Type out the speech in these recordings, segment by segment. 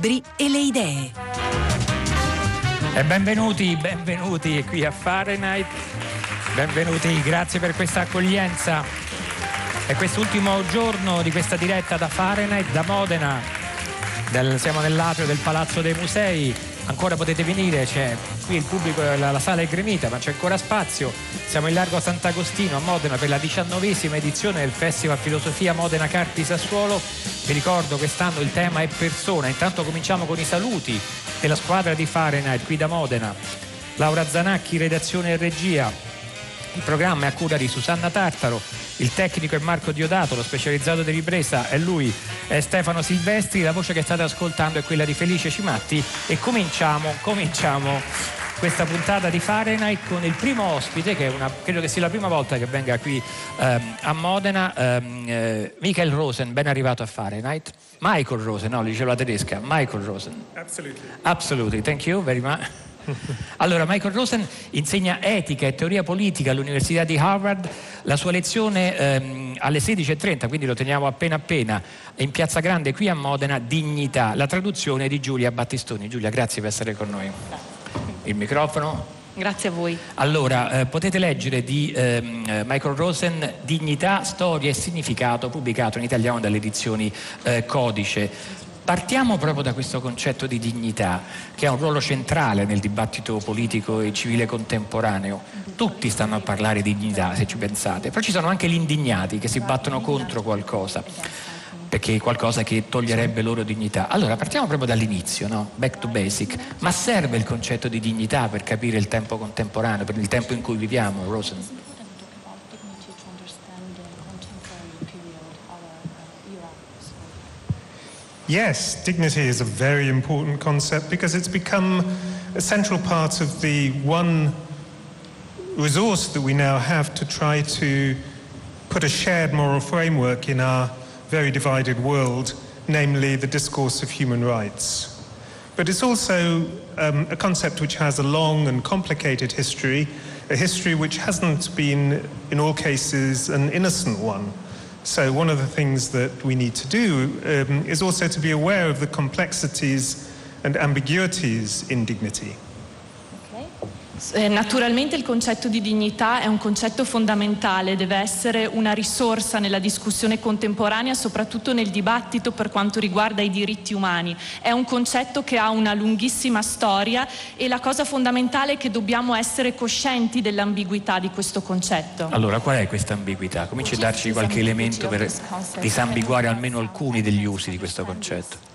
libri e le idee. E benvenuti, benvenuti qui a Fahrenheit. Benvenuti, grazie per questa accoglienza. È quest'ultimo giorno di questa diretta da Fahrenheit, da Modena. Del, siamo nell'atrio del Palazzo dei Musei ancora potete venire, c'è qui il pubblico, la, la sala è gremita, ma c'è ancora spazio. Siamo in largo Sant'Agostino a Modena per la diciannovesima edizione del Festival Filosofia Modena Carpi Sassuolo. Vi ricordo quest'anno il tema è persona. Intanto cominciamo con i saluti della squadra di Fahrenheit qui da Modena. Laura Zanacchi, redazione e regia. Il programma è a cura di Susanna Tartaro, il tecnico è Marco Diodato, lo specializzato di ripresa è lui, è Stefano Silvestri, la voce che state ascoltando è quella di Felice Cimatti e cominciamo, cominciamo questa puntata di Fahrenheit con il primo ospite, che una, credo che sia la prima volta che venga qui ehm, a Modena, ehm, eh, Michael Rosen, ben arrivato a Fahrenheit. Michael Rosen, no, dicevo la tedesca, Michael Rosen. Absolutely. Absolutely, thank you very much. Allora, Michael Rosen insegna etica e teoria politica all'Università di Harvard. La sua lezione ehm, alle 16.30, quindi lo teniamo appena appena, in Piazza Grande qui a Modena, Dignità. La traduzione di Giulia Battistoni. Giulia, grazie per essere con noi. Il microfono. Grazie a voi. Allora, eh, potete leggere di ehm, Michael Rosen Dignità, storia e significato, pubblicato in italiano dalle edizioni eh, Codice. Partiamo proprio da questo concetto di dignità, che ha un ruolo centrale nel dibattito politico e civile contemporaneo. Tutti stanno a parlare di dignità, se ci pensate, però ci sono anche gli indignati che si battono contro qualcosa, perché è qualcosa che toglierebbe loro dignità. Allora, partiamo proprio dall'inizio, no? back to basic. Ma serve il concetto di dignità per capire il tempo contemporaneo, per il tempo in cui viviamo, Rosen? Yes, dignity is a very important concept because it's become a central part of the one resource that we now have to try to put a shared moral framework in our very divided world, namely the discourse of human rights. But it's also um, a concept which has a long and complicated history, a history which hasn't been, in all cases, an innocent one. So, one of the things that we need to do um, is also to be aware of the complexities and ambiguities in dignity. Eh, naturalmente il concetto di dignità è un concetto fondamentale, deve essere una risorsa nella discussione contemporanea, soprattutto nel dibattito per quanto riguarda i diritti umani. È un concetto che ha una lunghissima storia e la cosa fondamentale è che dobbiamo essere coscienti dell'ambiguità di questo concetto. Allora, qual è questa ambiguità? Cominci a darci qualche elemento per disambiguare almeno alcuni degli usi di questo concetto.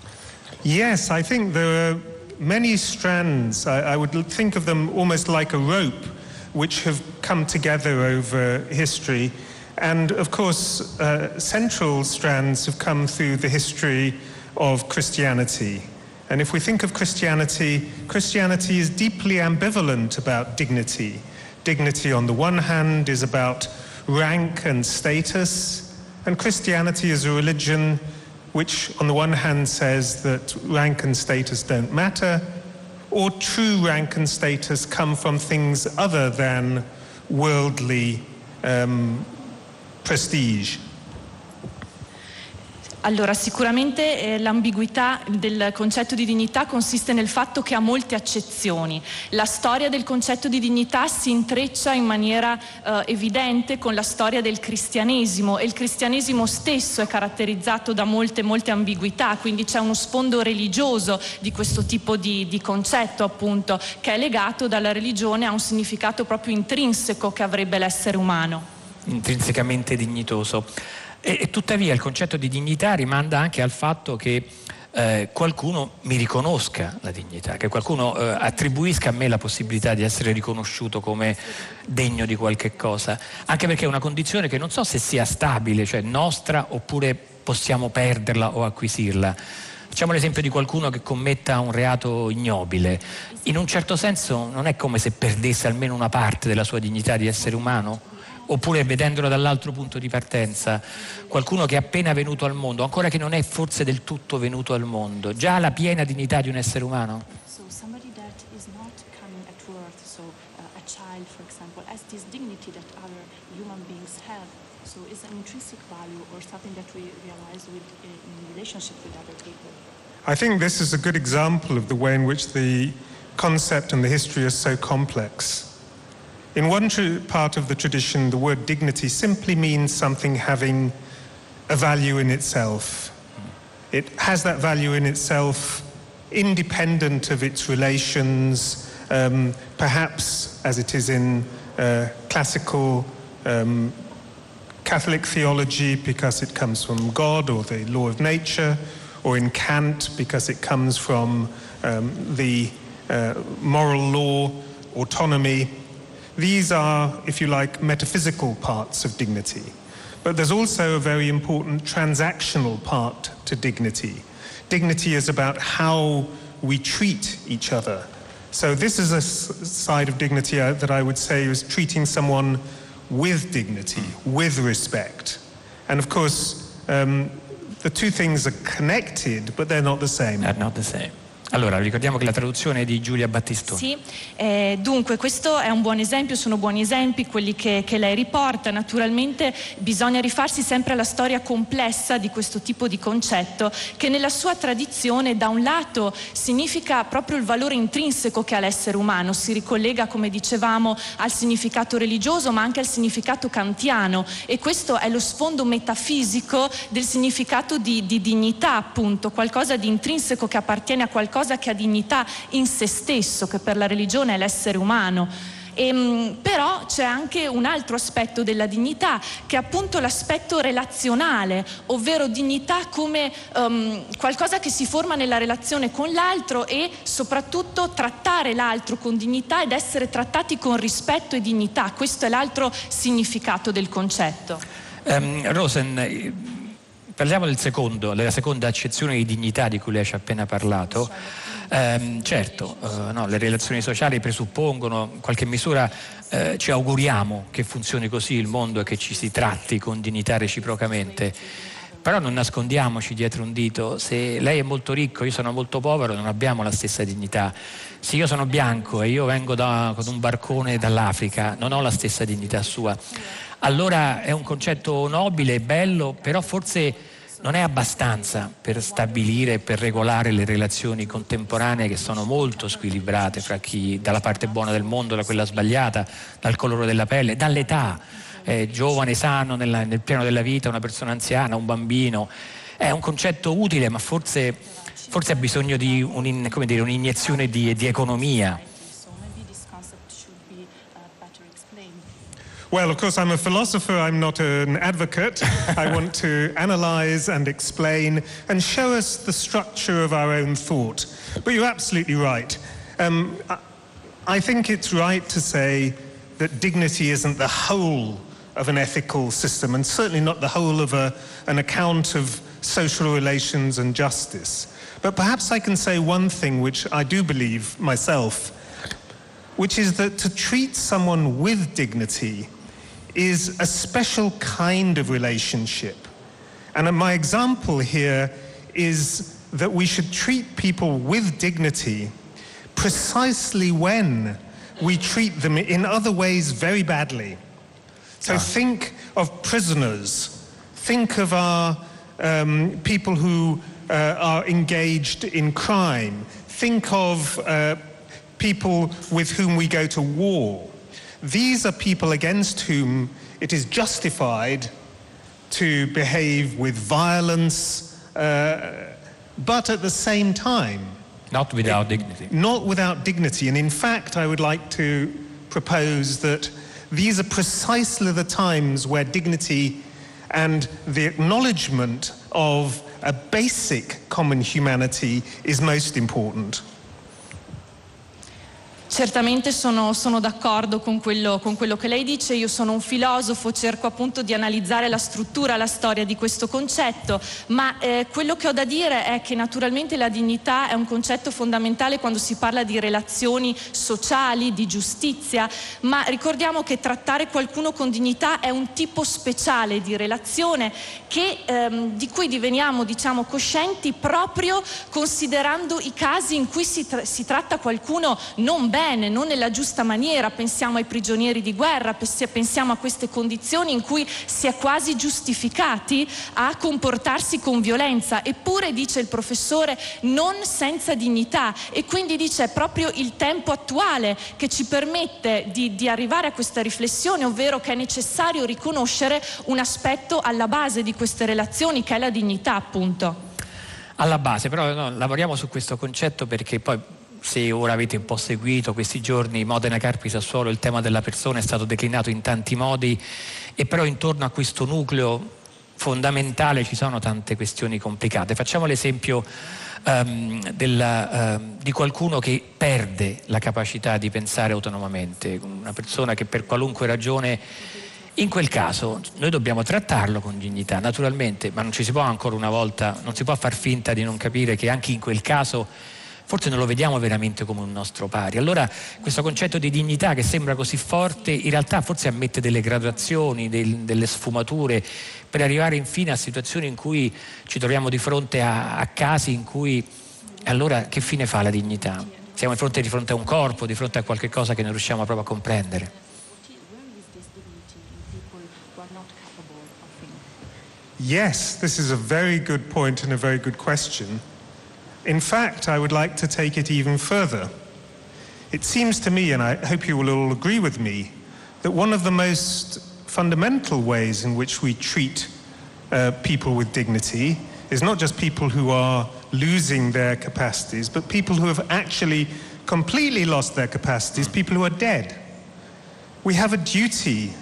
Yes, I think there many strands, I, I, would think of them almost like a rope, which have come together over history. And of course, uh, central strands have come through the history of Christianity. And if we think of Christianity, Christianity is deeply ambivalent about dignity. Dignity, on the one hand, is about rank and status, and Christianity is a religion which on the one hand says that rank and status don't matter, or true rank and status come from things other than worldly um, prestige. Allora, sicuramente eh, l'ambiguità del concetto di dignità consiste nel fatto che ha molte accezioni. La storia del concetto di dignità si intreccia in maniera eh, evidente con la storia del cristianesimo e il cristianesimo stesso è caratterizzato da molte, molte ambiguità, quindi c'è uno sfondo religioso di questo tipo di, di concetto, appunto, che è legato dalla religione a un significato proprio intrinseco che avrebbe l'essere umano. Intrinsecamente dignitoso. E, e, tuttavia il concetto di dignità rimanda anche al fatto che eh, qualcuno mi riconosca la dignità, che qualcuno eh, attribuisca a me la possibilità di essere riconosciuto come degno di qualche cosa, anche perché è una condizione che non so se sia stabile, cioè nostra, oppure possiamo perderla o acquisirla. Facciamo l'esempio di qualcuno che commetta un reato ignobile. In un certo senso non è come se perdesse almeno una parte della sua dignità di essere umano? Oppure vedendolo dall'altro punto di partenza, qualcuno che è appena venuto al mondo, ancora che non è forse del tutto venuto al mondo, già ha la piena dignità di un essere umano? So somebody that is not coming at birth, so uh, a child for example, has this dignity that other human beings have. So it's an intrinsic value or something that we realize with, in relationship with other people. I think this is a good example of the way in which the concept and the history are so complex. In one part of the tradition, the word dignity simply means something having a value in itself. It has that value in itself independent of its relations, um, perhaps as it is in uh, classical um, Catholic theology because it comes from God or the law of nature, or in Kant because it comes from um, the uh, moral law, autonomy. These are, if you like, metaphysical parts of dignity. But there's also a very important transactional part to dignity. Dignity is about how we treat each other. So, this is a side of dignity uh, that I would say is treating someone with dignity, with respect. And of course, um, the two things are connected, but they're not the same. They're not the same. Allora, ricordiamo che la traduzione è di Giulia Battistoni. Sì, eh, dunque questo è un buon esempio, sono buoni esempi quelli che, che lei riporta. Naturalmente bisogna rifarsi sempre alla storia complessa di questo tipo di concetto che nella sua tradizione da un lato significa proprio il valore intrinseco che ha l'essere umano, si ricollega come dicevamo al significato religioso ma anche al significato kantiano e questo è lo sfondo metafisico del significato di, di dignità appunto, qualcosa di intrinseco che appartiene a qualcosa che ha dignità in se stesso, che per la religione è l'essere umano. Ehm, però c'è anche un altro aspetto della dignità, che è appunto l'aspetto relazionale, ovvero dignità come ehm, qualcosa che si forma nella relazione con l'altro e soprattutto trattare l'altro con dignità ed essere trattati con rispetto e dignità. Questo è l'altro significato del concetto. Ehm, Rosen, parliamo secondo, della seconda accezione di dignità di cui lei ci ha appena parlato. Ehm, certo, eh, no, le relazioni sociali presuppongono, in qualche misura eh, ci auguriamo che funzioni così il mondo e che ci si tratti con dignità reciprocamente. Però non nascondiamoci dietro un dito, se lei è molto ricco, io sono molto povero, non abbiamo la stessa dignità. Se io sono bianco e io vengo da, con un barcone dall'Africa, non ho la stessa dignità sua. Allora è un concetto nobile, bello, però forse non è abbastanza per stabilire per regolare le relazioni contemporanee che sono molto squilibrate fra chi dalla parte buona del mondo, da quella sbagliata, dal colore della pelle, dall'età eh, giovane, sano, nella- nel piano della vita, una persona anziana, un bambino. È un concetto utile, ma forse, forse ha bisogno di come dire, un'iniezione di, di economia. Well, of course, I'm a philosopher, I'm not an advocate. I want to analyze and explain and show us the structure of our own thought. But you're absolutely right. Um, I, think it's right to say that dignity isn't the whole of an ethical system, and certainly not the whole of a, an account of social relations and justice. But perhaps I can say one thing which I do believe myself which is that to treat someone with dignity is a special kind of relationship. And my example here is that we should treat people with dignity precisely when we treat them in other ways very badly. So think of prisoners, think of our um, people who uh, are engaged in crime, think of uh, people with whom we go to war. These are people against whom it is justified to behave with violence, uh, but at the same time, Not without dignity. not without dignity. And in fact, I would like to propose that these are precisely the times where dignity and the acknowledgement of a basic common humanity is most important. Certamente sono, sono d'accordo con quello, con quello che lei dice, io sono un filosofo, cerco appunto di analizzare la struttura, la storia di questo concetto, ma eh, quello che ho da dire è che naturalmente la dignità è un concetto fondamentale quando si parla di relazioni sociali, di giustizia, ma ricordiamo che trattare qualcuno con dignità è un tipo speciale di relazione che, ehm, di cui diveniamo diciamo, coscienti proprio considerando i casi in cui si, tra- si tratta qualcuno non bene bene, non nella giusta maniera, pensiamo ai prigionieri di guerra, pensiamo a queste condizioni in cui si è quasi giustificati a comportarsi con violenza, eppure dice il professore non senza dignità e quindi dice è proprio il tempo attuale che ci permette di, di arrivare a questa riflessione, ovvero che è necessario riconoscere un aspetto alla base di queste relazioni che è la dignità appunto. Alla base, però no, lavoriamo su questo concetto perché poi se ora avete un po' seguito questi giorni Modena Carpi Sassuolo, il tema della persona è stato declinato in tanti modi e però intorno a questo nucleo fondamentale ci sono tante questioni complicate. Facciamo l'esempio um, della, uh, di qualcuno che perde la capacità di pensare autonomamente, una persona che per qualunque ragione in quel caso noi dobbiamo trattarlo con dignità, naturalmente, ma non ci si può ancora una volta, non si può far finta di non capire che anche in quel caso forse non lo vediamo veramente come un nostro pari. Allora questo concetto di dignità che sembra così forte, in realtà forse ammette delle gradazioni, del, delle sfumature, per arrivare infine a situazioni in cui ci troviamo di fronte a, a casi in cui allora che fine fa la dignità? Siamo di fronte, di fronte a un corpo, di fronte a qualche cosa che non riusciamo proprio a comprendere. Yes, this is a very good point and a very good question. In fact, I would like to take it even further. It seems to me, and I hope you will all agree with me, that one of the most fundamental ways in which we treat uh, people with dignity is not just people who are losing their capacities, but people who have actually completely lost their capacities, people who are dead. We have a duty,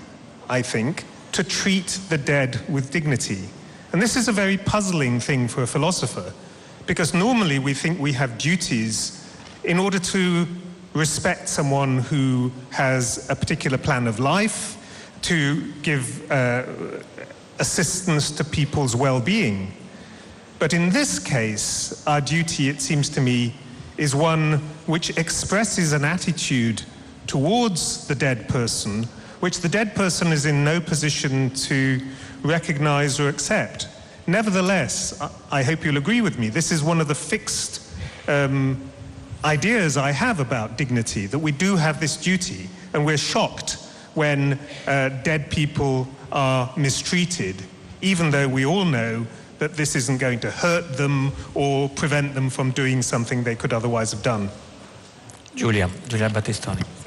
I think, to treat the dead with dignity. And this is a very puzzling thing for a philosopher, because normally we think we have duties in order to respect someone who has a particular plan of life, to give uh, assistance to people's well being. But in this case, our duty, it seems to me, is one which expresses an attitude towards the dead person which the dead person is in no position to recognize or accept. Nevertheless, I hope you'll agree with me, this is one of the fixed um, ideas I have about dignity, that we do have this duty, and we're shocked when uh, dead people are mistreated, even though we all know that this isn't going to hurt them or prevent them from doing something they could otherwise have done. Giulia, Giulia Battistoni.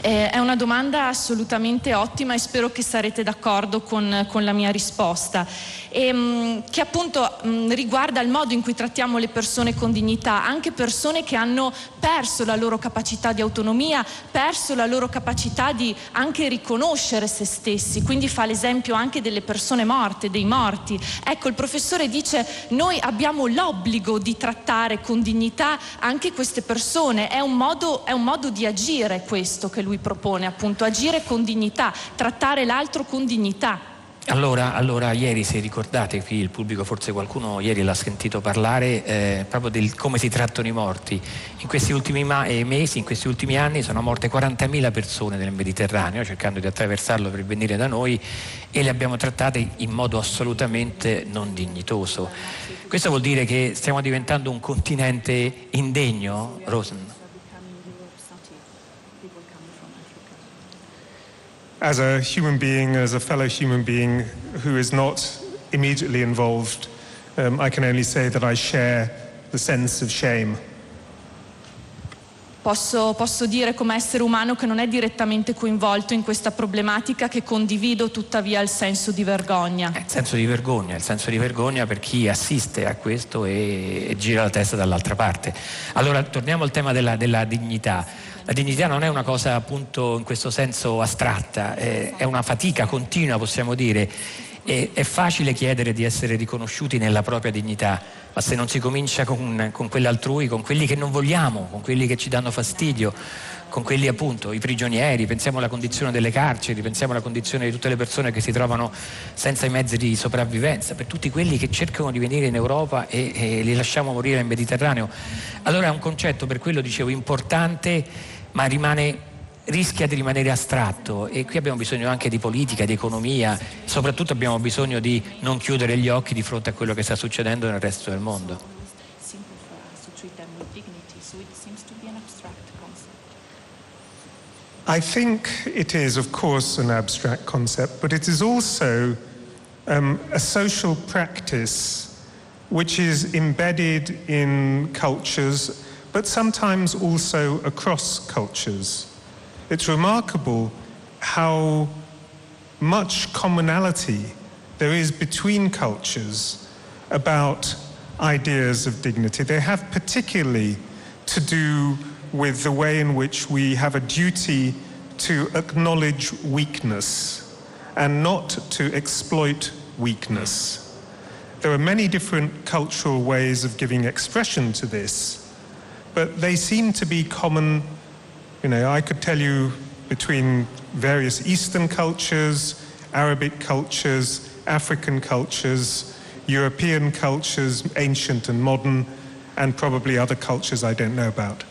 Eh, è una domanda assolutamente ottima e spero che sarete d'accordo con, con la mia risposta e, ehm, che appunto mh, riguarda il modo in cui trattiamo le persone con dignità, anche persone che hanno perso la loro capacità di autonomia, perso la loro capacità di anche riconoscere se stessi, quindi fa l'esempio anche delle persone morte, dei morti. Ecco, il professore dice noi abbiamo l'obbligo di trattare con dignità anche queste persone, è un modo, è un modo di agire questo che lui propone, appunto, agire con dignità, trattare l'altro con dignità. Allora, allora, ieri se ricordate, qui il pubblico forse qualcuno ieri l'ha sentito parlare eh, proprio del come si trattano i morti. In questi ultimi ma- eh, mesi, in questi ultimi anni sono morte 40.000 persone nel Mediterraneo cercando di attraversarlo per venire da noi e le abbiamo trattate in modo assolutamente non dignitoso. Questo vuol dire che stiamo diventando un continente indegno, Rosen? As a human being, as a fellow human being who is not immediately involved, um, I can only say that I share the sense of shame. Posso, posso, dire come essere umano che non è direttamente coinvolto in questa problematica che condivido tuttavia il senso di vergogna. Il senso di vergogna, il senso di vergogna per chi assiste a questo e, e gira la testa dall'altra parte. Allora torniamo al tema della, della dignità. La dignità non è una cosa appunto in questo senso astratta, è, una fatica continua possiamo dire. E, è facile chiedere di essere riconosciuti nella propria dignità, ma se non si comincia con, con quelli altrui, con quelli che non vogliamo, con quelli che ci danno fastidio, con quelli appunto, i prigionieri, pensiamo alla condizione delle carceri, pensiamo alla condizione di tutte le persone che si trovano senza i mezzi di sopravvivenza, per tutti quelli che cercano di venire in Europa e, e li lasciamo morire nel Mediterraneo. Allora è un concetto, per quello dicevo, importante ma rimane, rischia di rimanere astratto. E qui abbiamo bisogno anche di politica, di economia, soprattutto abbiamo bisogno di non chiudere gli occhi di fronte a quello che sta succedendo nel resto del mondo. I think it is, of course, an abstract concept, but it is also um, a social practice which is embedded in cultures, but sometimes also across cultures. It's remarkable how much commonality there is between cultures about ideas of dignity. They have particularly to do with the way in which we have a duty to acknowledge weakness and not to exploit weakness. There are many different cultural ways of giving expression to this, but they seem to be common. You know, I could tell you between various Eastern cultures, Arabic cultures, African cultures, European cultures, ancient and modern, and probably other cultures I don't know about.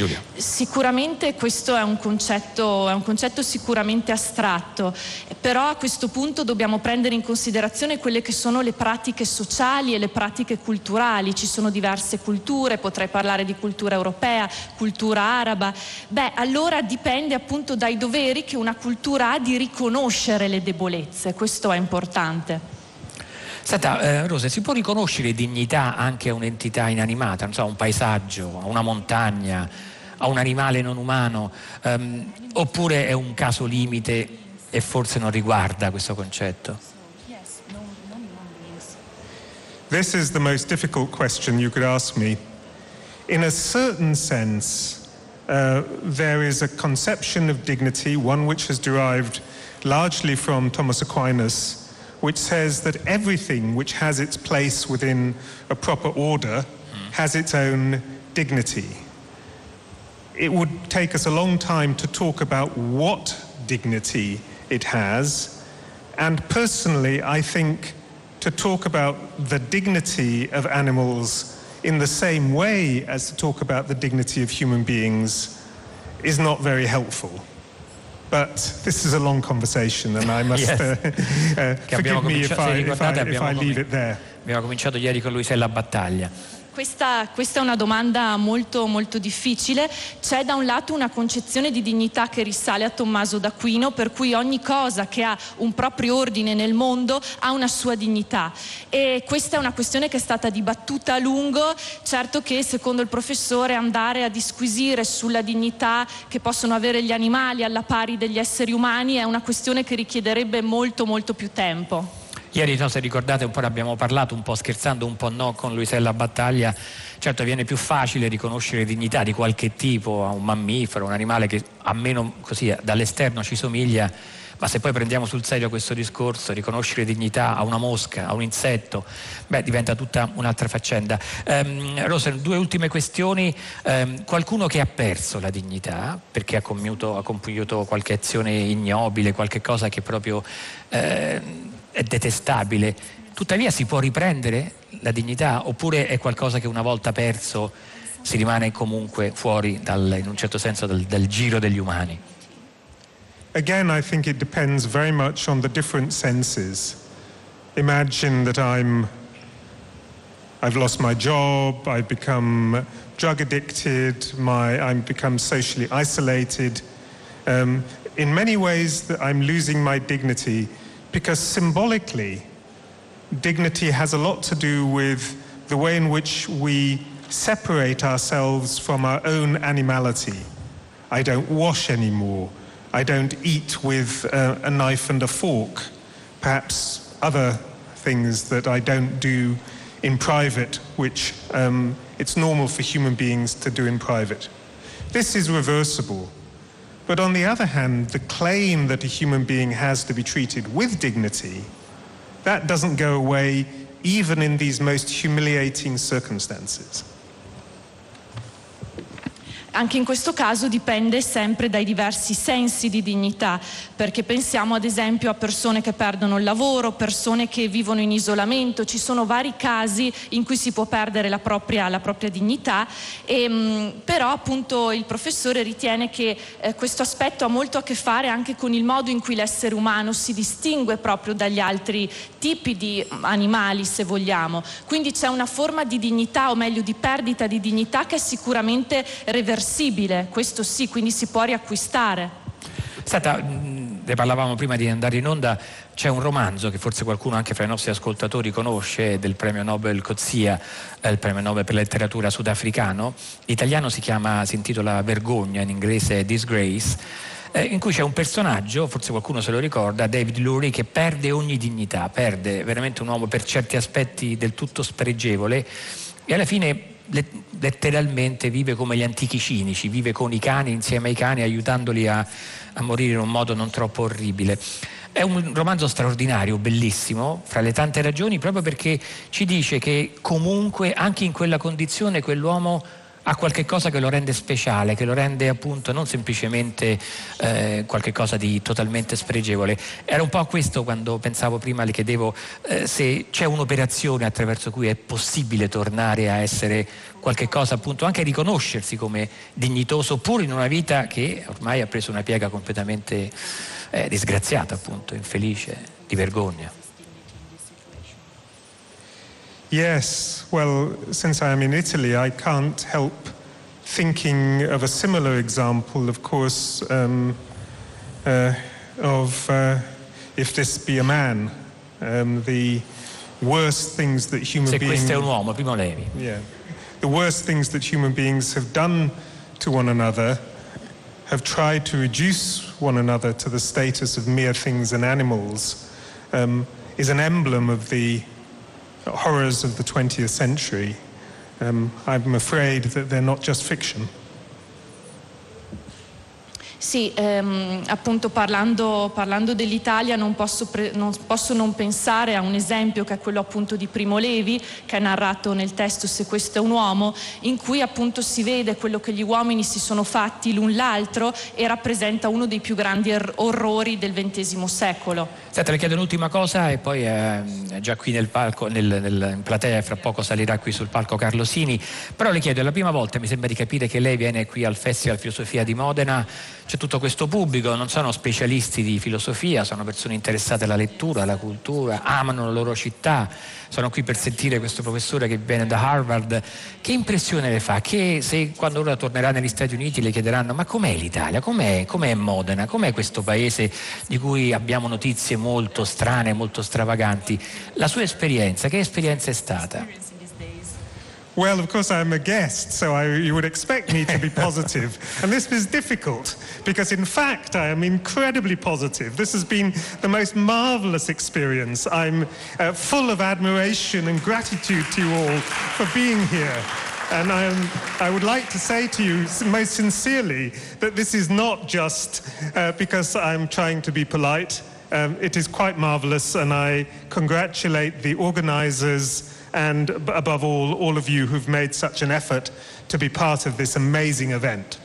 Giulia. Sicuramente questo è un, concetto, è un concetto sicuramente astratto, però a questo punto dobbiamo prendere in considerazione quelle che sono le pratiche sociali e le pratiche culturali. Ci sono diverse culture, potrei parlare di cultura europea, cultura araba. Beh, allora dipende appunto dai doveri che una cultura ha di riconoscere le debolezze, questo è importante. Senta, eh, Rosa, si può riconoscere dignità anche a un'entità inanimata, non so, a un paesaggio, a una montagna, a un animale non umano, ehm, oppure è un caso limite e forse non riguarda questo concetto? This is the most difficult question you could ask me. In a certain sense, uh, there is a conception of dignity, one which has derived largely from Thomas Aquinas, which says that everything which has its place within a proper order has its own dignity. It would take us a long time to talk about what dignity it has, and personally, I think to talk about the dignity of animals in the same way as to talk about the dignity of human beings is not very helpful. But this is a long conversation, and I must Yes. uh, uh, forgive me if I, if I, if I leave it there. Abbiamo cominciato ieri con Luisella Battaglia. Questa, questa è una domanda molto, molto difficile. C'è da un lato una concezione di dignità che risale a Tommaso d'Aquino, per cui ogni cosa che ha un proprio ordine nel mondo ha una sua dignità. E questa è una questione che è stata dibattuta a lungo. Certo che, secondo il professore, andare a disquisire sulla dignità che possono avere gli animali alla pari degli esseri umani è una questione che richiederebbe molto, molto più tempo. Ieri, so se ricordate, un po' abbiamo parlato, un po' scherzando, un po' no, con Luisella Battaglia. Certo, viene più facile riconoscere dignità di qualche tipo a un mammifero, un animale che almeno così dall'esterno ci somiglia, ma se poi prendiamo sul serio questo discorso, riconoscere dignità a una mosca, a un insetto, beh, diventa tutta un'altra faccenda. Ehm, Rosa, due ultime questioni. Ehm, qualcuno che ha perso la dignità perché ha compiuto, ha compiuto qualche azione ignobile, qualche cosa che proprio ehm, è detestabile, tuttavia si può riprendere la dignità oppure è qualcosa che una volta perso si rimane comunque fuori dal- in un certo senso dal, dal giro degli umani? Again, I think it depends very much on the different senses. Imagine that I'm, I've lost my job, I've become drug addicted, my, I've become socially isolated. Um, in many ways, that I'm losing my dignity because symbolically, dignity has a lot to do with the way in which we separate ourselves from our own animality. I don't wash anymore. I don't eat with uh, a knife and a fork. Perhaps other things that I don't do in private, which um, it's normal for human beings to do in private. This is reversible. But on the other hand, the claim that a human being has to be treated with dignity, that doesn't go away even in these most humiliating circumstances. Anche in questo caso dipende sempre dai diversi sensi di dignità, perché pensiamo ad esempio a persone che perdono il lavoro, persone che vivono in isolamento, ci sono vari casi in cui si può perdere la propria, la propria dignità, e, mh, però appunto il professore ritiene che eh, questo aspetto ha molto a che fare anche con il modo in cui l'essere umano si distingue proprio dagli altri tipi di animali, se vogliamo. Quindi c'è una forma di dignità, o meglio di perdita di dignità, che è sicuramente reversibile reversibile, questo sì, quindi si può riacquistare. Senta, ne parlavamo prima di andare in onda, c'è un romanzo che forse qualcuno anche fra i nostri ascoltatori conosce del premio Nobel Cozzia, eh, il premio Nobel per letteratura sudafricano. L'italiano si chiama, si intitola Vergogna, in inglese Disgrace. Eh, in cui c'è un personaggio, forse qualcuno se lo ricorda, David Lurie, che perde ogni dignità, perde veramente un uomo per certi aspetti del tutto spregevole e alla fine letteralmente vive come gli antichi cinici, vive con i cani insieme ai cani aiutandoli a, a morire in un modo non troppo orribile. È un romanzo straordinario, bellissimo, fra le tante ragioni, proprio perché ci dice che comunque anche in quella condizione quell'uomo ha qualche cosa che lo rende speciale, che lo rende appunto non semplicemente eh, qualche cosa di totalmente spregevole. Era un po' questo quando pensavo prima, le chiedevo eh, se c'è un'operazione attraverso cui è possibile tornare a essere qualche cosa appunto, anche riconoscersi come dignitoso, pur in una vita che ormai ha preso una piega completamente eh, disgraziata appunto, infelice, di vergogna. Yes, well, since I am in Italy, I can't help thinking of a similar example, of course, um, uh, of uh, if this be a man, um, the worst things that human beings. questo è un uomo. Yeah. The worst things that human beings have done to one another have tried to reduce one another to the status of mere things and animals um, is an emblem of the horrors of the 20th century, um, I'm afraid that they're not just fiction. Sì, ehm, appunto parlando, parlando dell'Italia non posso, pre, non posso, non pensare a un esempio che è quello appunto di Primo Levi, che è narrato nel testo Se questo è un uomo, in cui appunto si vede quello che gli uomini si sono fatti l'un l'altro e rappresenta uno dei più grandi er- orrori del XX secolo. Senta, le chiedo un'ultima cosa e poi eh, è già qui nel palco, nel, nel, in platea, fra poco salirà qui sul palco Carlosini, però le chiedo, è la prima volta mi sembra di capire che lei viene qui al Festival Filosofia di Modena c'è tutto questo pubblico, non sono specialisti di filosofia, sono persone interessate alla lettura, alla cultura, amano la loro città, sono qui per sentire questo professore che viene da Harvard. Che impressione le fa? Che se quando ora tornerà negli Stati Uniti le chiederanno ma com'è l'Italia? Com'è, com'è Modena? Com'è questo paese di cui abbiamo notizie molto strane, molto stravaganti? La sua esperienza, che esperienza è stata? Well, of course, I'm a guest, so I, you would expect me to be positive. and this is difficult because, in fact, I am incredibly positive. This has been the most marvelous experience. I'm uh, full of admiration and gratitude to you all for being here. And I'm, I would like to say to you most sincerely that this is not just uh, because I'm trying to be polite. Um, it is quite marvelous, and I congratulate the organizers and above all, all of you who've made such an effort to be part of this amazing event.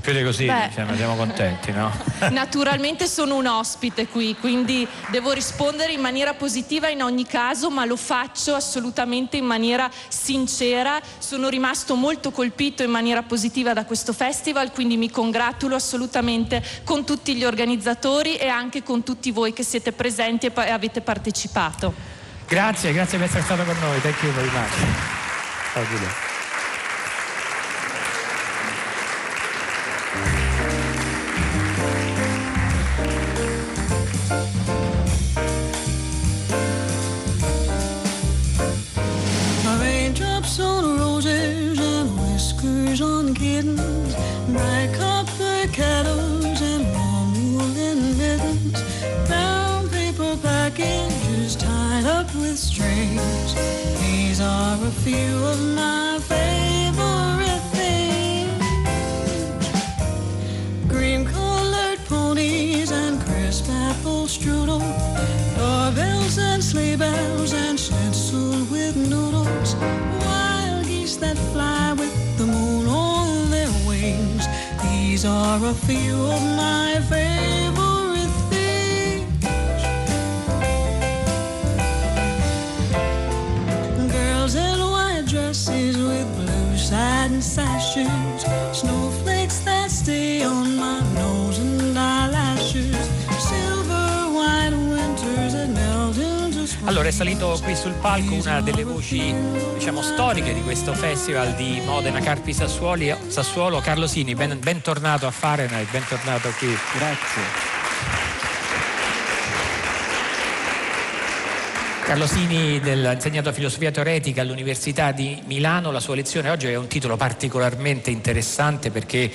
Più di così, Beh, diciamo, siamo contenti, no? Naturalmente sono un ospite qui, quindi devo rispondere in maniera positiva in ogni caso, ma lo faccio assolutamente in maniera sincera. Sono rimasto molto colpito in maniera positiva da questo festival, quindi mi congratulo assolutamente con tutti gli organizzatori e anche con tutti voi che siete presenti e avete partecipato. Grazie, grazie per essere stato con noi. Thank you very much. Ciao Giulia. on roses and whiskers on kittens, bright copper kettles and warm woolen mittens, packages tied up with strings. These are a few of my favorite things. Green colored ponies and crisp apple strudel, doorbells and sleigh bells and schnitzel with noodles Wild geese that fly with the moon on their wings. These are a few of my favorite sashes, snowflakes that stay on my nose and eyelashes, silver white winters that melt into spring. Allora è salito qui sul palco una delle voci diciamo, storiche di questo festival di Modena Carpi Sassuoli, Sassuolo, Carlo Sini, ben, bentornato a Fahrenheit, bentornato qui. Grazie. Carlo Sini ha insegnato filosofia teoretica all'Università di Milano, la sua lezione oggi è un titolo particolarmente interessante perché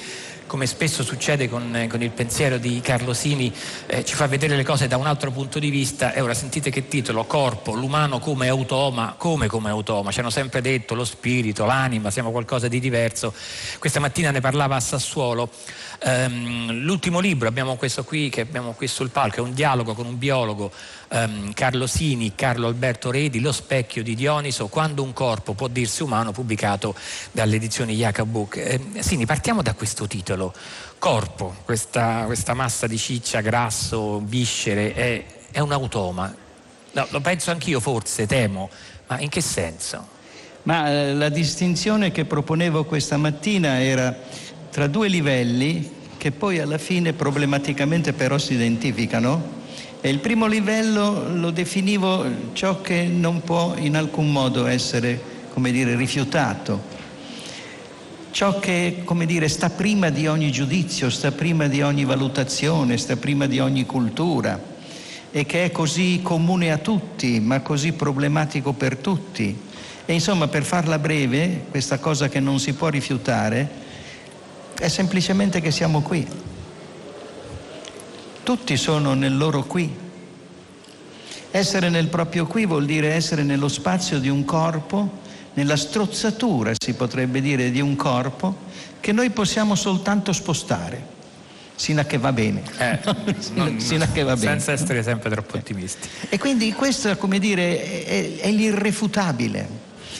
come spesso succede con, con il pensiero di Carlo Sini, eh, ci fa vedere le cose da un altro punto di vista. E ora sentite che titolo, corpo, l'umano come automa, come come automa, ci hanno sempre detto lo spirito, l'anima, siamo qualcosa di diverso. Questa mattina ne parlava a Sassuolo. Um, l'ultimo libro, abbiamo questo qui che abbiamo qui sul palco, è un dialogo con un biologo, um, Carlo Sini, Carlo Alberto Redi, Lo specchio di Dioniso, Quando un corpo può dirsi umano, pubblicato dalle edizioni Yaka Book. Eh, Sini, partiamo da questo titolo. Corpo, questa, questa massa di ciccia, grasso, viscere, è, è un automa. No, lo penso anch'io forse, temo, ma in che senso? Ma eh, la distinzione che proponevo questa mattina era tra due livelli che poi alla fine problematicamente però si identificano. E il primo livello lo definivo ciò che non può in alcun modo essere, come dire, rifiutato. Ciò che, come dire, sta prima di ogni giudizio, sta prima di ogni valutazione, sta prima di ogni cultura e che è così comune a tutti, ma così problematico per tutti. E insomma, per farla breve, questa cosa che non si può rifiutare, è semplicemente che siamo qui. Tutti sono nel loro qui. Essere nel proprio qui vuol dire essere nello spazio di un corpo, nella strozzatura si potrebbe dire di un corpo che noi possiamo soltanto spostare. Sino a che va bene. Eh, non, sino a che va bene. Senza essere sempre troppo ottimisti. E quindi questo, come dire, è, è l'irrefutabile.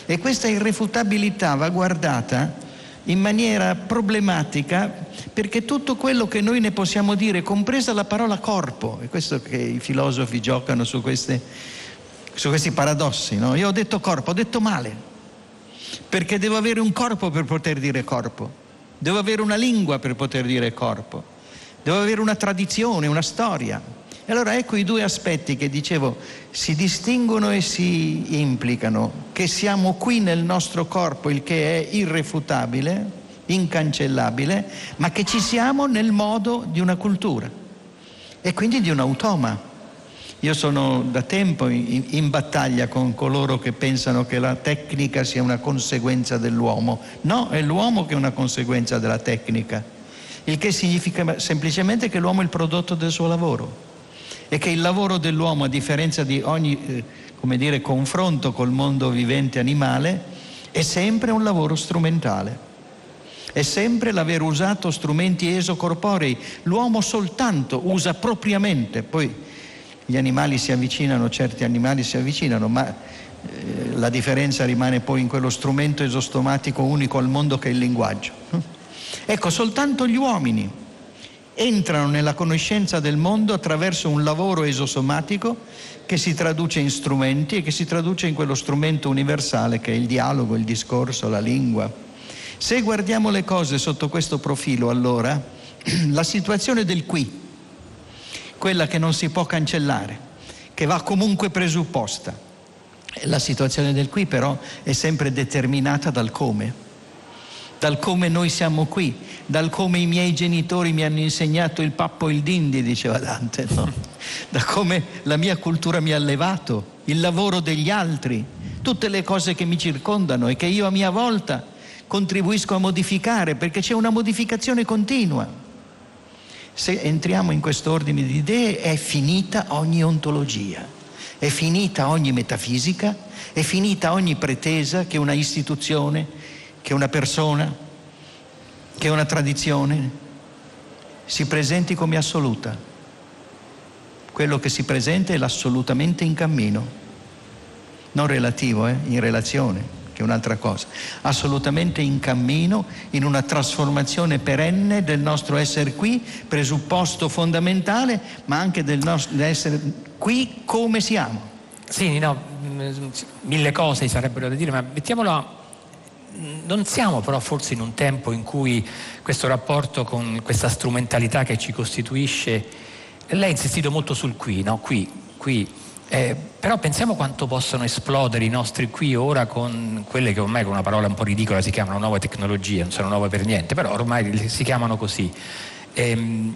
E questa irrefutabilità va guardata in maniera problematica perché tutto quello che noi ne possiamo dire, compresa la parola corpo, è questo che i filosofi giocano su, queste, su questi paradossi, no? io ho detto corpo, ho detto male, perché devo avere un corpo per poter dire corpo, devo avere una lingua per poter dire corpo, devo avere una tradizione, una storia. E allora ecco i due aspetti che dicevo si distinguono e si implicano, che siamo qui nel nostro corpo, il che è irrefutabile, incancellabile, ma che ci siamo nel modo di una cultura e quindi di un automa. Io sono da tempo in, in, battaglia con coloro che pensano che la tecnica sia una conseguenza dell'uomo. No, è l'uomo che è una conseguenza della tecnica, il che significa semplicemente che l'uomo è il prodotto del suo lavoro e che il lavoro dell'uomo, a differenza di ogni eh, dire, confronto col mondo vivente animale, è sempre un lavoro strumentale. È sempre l'aver usato strumenti esocorporei. L'uomo soltanto usa propriamente, poi gli animali si avvicinano, certi animali si avvicinano, ma eh, la differenza rimane poi in quello strumento esostomatico unico al mondo che è il linguaggio. Ecco, soltanto gli uomini entrano nella conoscenza del mondo attraverso un lavoro esosomatico che si traduce in strumenti e che si traduce in quello strumento universale che è il dialogo, il discorso, la lingua. Se guardiamo le cose sotto questo profilo, allora la situazione del qui, quella che non si può cancellare, che va comunque presupposta, la situazione del qui però è sempre determinata dal come dal come noi siamo qui, dal come i miei genitori mi hanno insegnato il pappo e il dindi, diceva Dante, no? da come la mia cultura mi ha allevato, il lavoro degli altri, tutte le cose che mi circondano e che io a mia volta contribuisco a modificare, perché c'è una modificazione continua. Se entriamo in questo ordine di idee è finita ogni ontologia, è finita ogni metafisica, è finita ogni pretesa che una istituzione, che una persona, che una tradizione si presenti come assoluta. Quello che si presenta è l'assolutamente in cammino, non relativo, eh, in relazione, che è un'altra cosa, assolutamente in cammino, in una trasformazione perenne del nostro essere qui, presupposto fondamentale, ma anche del nostro essere qui come siamo. Sì, no, mille cose sarebbero da dire, ma mettiamolo non siamo però forse in un tempo in cui questo rapporto con questa strumentalità che ci costituisce, lei ha insistito molto sul qui, no? qui, qui Eh, però pensiamo quanto possono esplodere i nostri qui ora con quelle che ormai con una parola un po' ridicola si chiamano nuove tecnologie, non sono nuove per niente, però ormai si chiamano così. Ehm,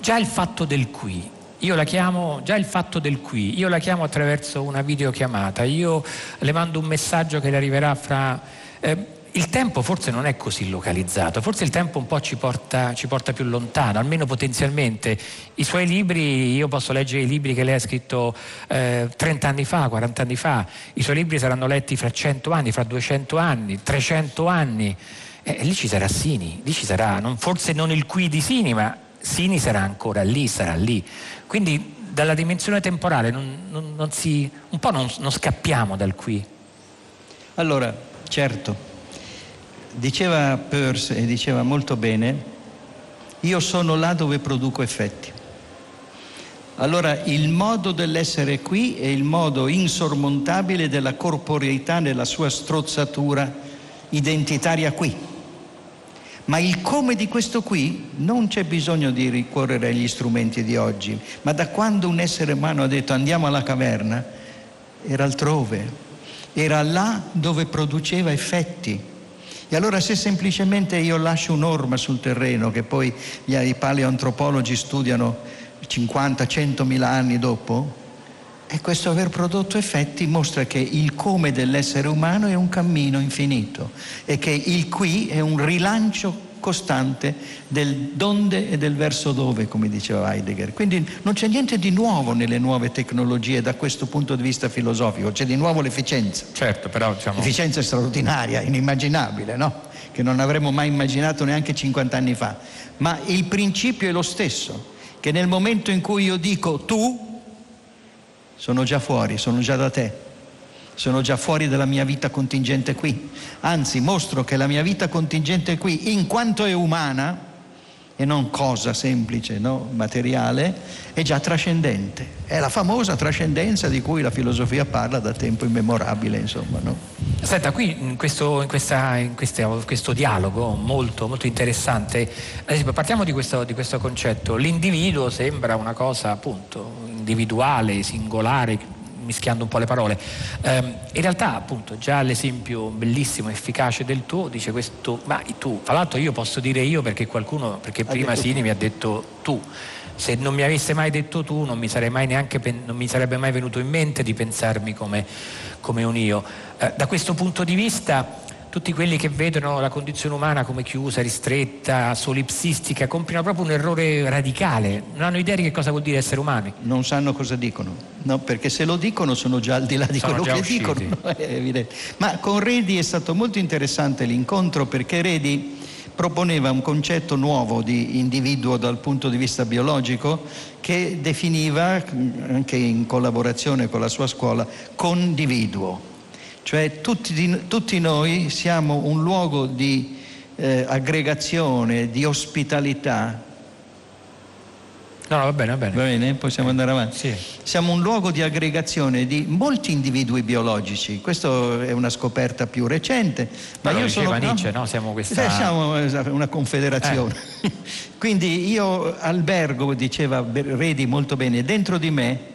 già il fatto del qui, io la chiamo, già il fatto del qui, io la chiamo attraverso una videochiamata, io le mando un messaggio che le arriverà fra... Eh, il tempo forse non è così localizzato, forse il tempo un po' ci porta, ci porta, più lontano, almeno potenzialmente. I suoi libri, io posso leggere i libri che lei ha scritto eh, 30 anni fa, 40 anni fa, i suoi libri saranno letti fra 100 anni, fra 200 anni, 300 anni, eh, lì ci sarà Sini, lì ci sarà, non, forse non il qui di Sini, ma Sini sarà ancora lì, sarà lì. Quindi dalla dimensione temporale non, non si, un po' non scappiamo dal qui. Allora, certo Diceva Peirce e diceva molto bene, io sono là dove produco effetti. Allora il modo dell'essere qui è il modo insormontabile della corporeità nella sua strozzatura identitaria qui. Ma il come di questo qui non c'è bisogno di ricorrere agli strumenti di oggi, ma da quando un essere umano ha detto andiamo alla caverna, era altrove, era là dove produceva effetti. E allora se semplicemente io lascio un'orma sul terreno che poi i paleoantropologi studiano 50-100 mila anni dopo, e questo aver prodotto effetti mostra che il come dell'essere umano è un cammino infinito e che il qui è un rilancio costante del donde e del verso dove, come diceva Heidegger. Quindi non c'è niente di nuovo nelle nuove tecnologie da questo punto di vista filosofico, c'è di nuovo l'efficienza. Certo, però diciamo... L'efficienza straordinaria, inimmaginabile, no? Che non avremmo mai immaginato neanche 50 anni fa. Ma il principio è lo stesso, che nel momento in cui io dico tu, sono già fuori, sono già da te sono già fuori dalla mia vita contingente qui, anzi mostro che la mia vita contingente qui, in quanto è umana, e non cosa semplice, no? materiale, è già trascendente. È la famosa trascendenza di cui la filosofia parla da tempo immemorabile, insomma. No? Senta, qui in questo, in questa, in questo, questo dialogo molto, molto interessante, partiamo di questo, di questo concetto. L'individuo sembra una cosa appunto individuale, singolare, mischiando un po' le parole. Eh, in realtà, appunto, già l'esempio bellissimo, efficace del tuo dice questo, ma tu, tra l'altro io posso dire io perché qualcuno, perché prima Sini mi ha detto tu. Se non mi avesse mai detto tu non mi, neanche, non mi sarebbe mai venuto in mente di pensarmi come, come un io. Eh, da questo punto di vista tutti quelli che vedono la condizione umana come chiusa, ristretta, solipsistica, compiono proprio un errore radicale, non hanno idea di che cosa vuol dire essere umani. Non sanno cosa dicono, no, perché se lo dicono sono già al di là di sono quello che usciti. dicono, è evidente. Ma con Redi è stato molto interessante l'incontro perché Redi proponeva un concetto nuovo di individuo dal punto di vista biologico che definiva, anche in collaborazione con la sua scuola, condividuo cioè tutti, tutti noi siamo un luogo di eh, aggregazione, di ospitalità. No, no, va bene, va bene. Va bene, possiamo andare avanti. Sì. Siamo un luogo di aggregazione di molti individui biologici. Questa è una scoperta più recente. Ma Però io sono Nietzsche, no? Siamo questa... Siamo una confederazione. Eh. Quindi io albergo, diceva Redi molto bene, dentro di me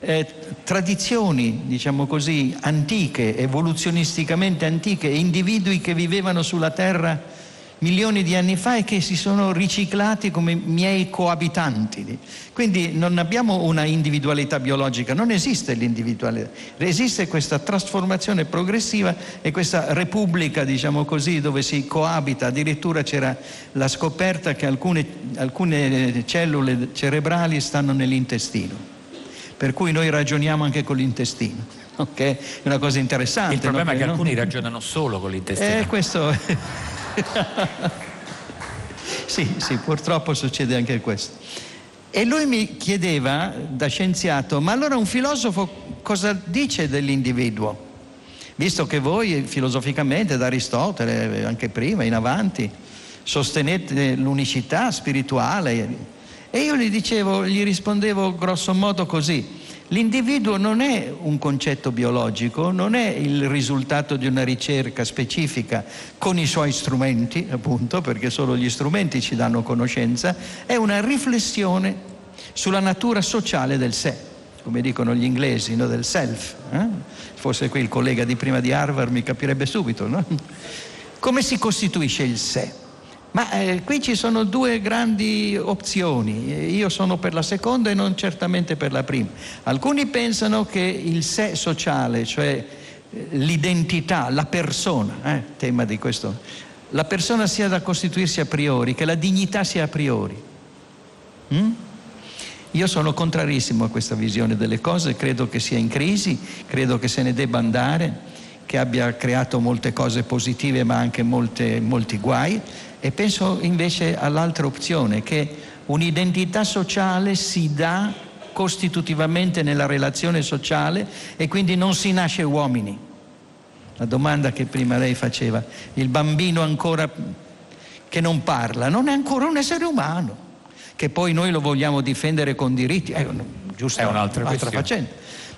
eh, tradizioni, diciamo così, antiche, evoluzionisticamente antiche, individui che vivevano sulla Terra milioni di anni fa e che si sono riciclati come miei coabitanti. Quindi non abbiamo una individualità biologica, non esiste l'individualità, esiste questa trasformazione progressiva e questa repubblica, diciamo così, dove si coabita. Addirittura c'era la scoperta che alcune, alcune cellule cerebrali stanno nell'intestino per cui noi ragioniamo anche con l'intestino. Okay? È una cosa interessante. Il problema no? è che alcuni ragionano solo con l'intestino. Eh, questo... sì, sì, purtroppo succede anche questo. E lui mi chiedeva, da scienziato, ma allora un filosofo cosa dice dell'individuo? Visto che voi filosoficamente, da Aristotele, anche prima, in avanti, sostenete l'unicità spirituale, e io gli dicevo, gli rispondevo grosso modo così. L'individuo non è un concetto biologico, non è il risultato di una ricerca specifica con i suoi strumenti, appunto, perché solo gli strumenti ci danno conoscenza, è una riflessione sulla natura sociale del sé. come dicono gli inglesi, no? del self. Eh? Forse qui il collega di prima di Harvard mi capirebbe subito. No? Come si costituisce il sé? Ma eh, qui ci sono due grandi opzioni, io sono per la seconda e non certamente per la prima. Alcuni pensano che il sé sociale, cioè eh, l'identità, la persona, eh, tema di questo, la persona sia da costituirsi a priori, che la dignità sia a priori. Mm? Io sono contrarissimo a questa visione delle cose, credo che sia in crisi, credo che se ne debba andare, che abbia creato molte cose positive ma anche molte, molti guai e penso invece all'altra opzione, che un'identità sociale si dà costitutivamente nella relazione sociale e quindi non si nasce uomini. La domanda che prima lei faceva, il bambino ancora che non parla non è ancora un essere umano che poi noi lo vogliamo difendere con diritti, è, giusto, è un'altra, un'altra faccenda,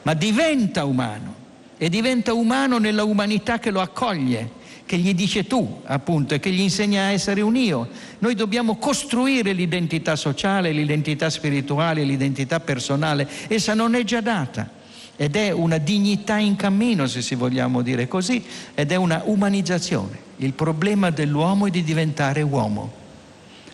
ma diventa umano e diventa umano nella umanità che lo accoglie, che gli dice tu, appunto, e che gli insegna a essere un io. Noi dobbiamo costruire l'identità sociale, l'identità spirituale, l'identità personale, essa non è già data ed è una dignità in cammino, se si vogliamo dire così, ed è una umanizzazione. Il problema dell'uomo è di diventare uomo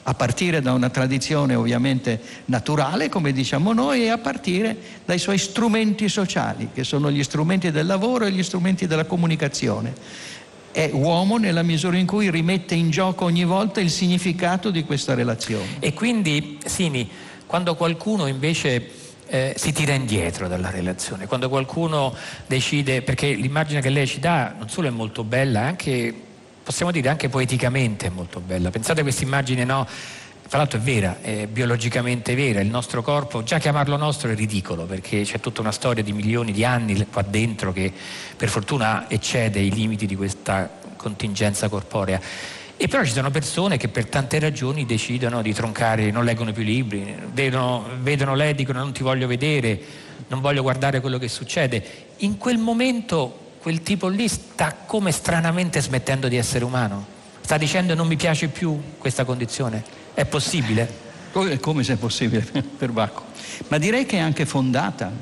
a partire da una tradizione ovviamente naturale, come diciamo noi, e a partire dai suoi strumenti sociali, che sono gli strumenti del lavoro e gli strumenti della comunicazione. È uomo nella misura in cui rimette in gioco ogni volta il significato di questa relazione. E quindi, Simi, quando qualcuno invece eh, si tira indietro dalla relazione, quando qualcuno decide, perché l'immagine che lei ci dà non solo è molto bella, è anche possiamo dire anche poeticamente molto bella. Pensate a questa immagine, no? Tra l'altro è vera, è biologicamente vera, il nostro corpo, già chiamarlo nostro è ridicolo perché c'è tutta una storia di milioni di anni qua dentro che per fortuna eccede i limiti di questa contingenza corporea. E però ci sono persone che per tante ragioni decidono di troncare, non leggono più libri, vedono, vedono lei dicono non ti voglio vedere, non voglio guardare quello che succede. In quel momento quel tipo lì sta come stranamente smettendo di essere umano. Sta dicendo non mi piace più questa condizione. È possibile? Come se è possibile per Bacco? Ma direi che è anche fondata.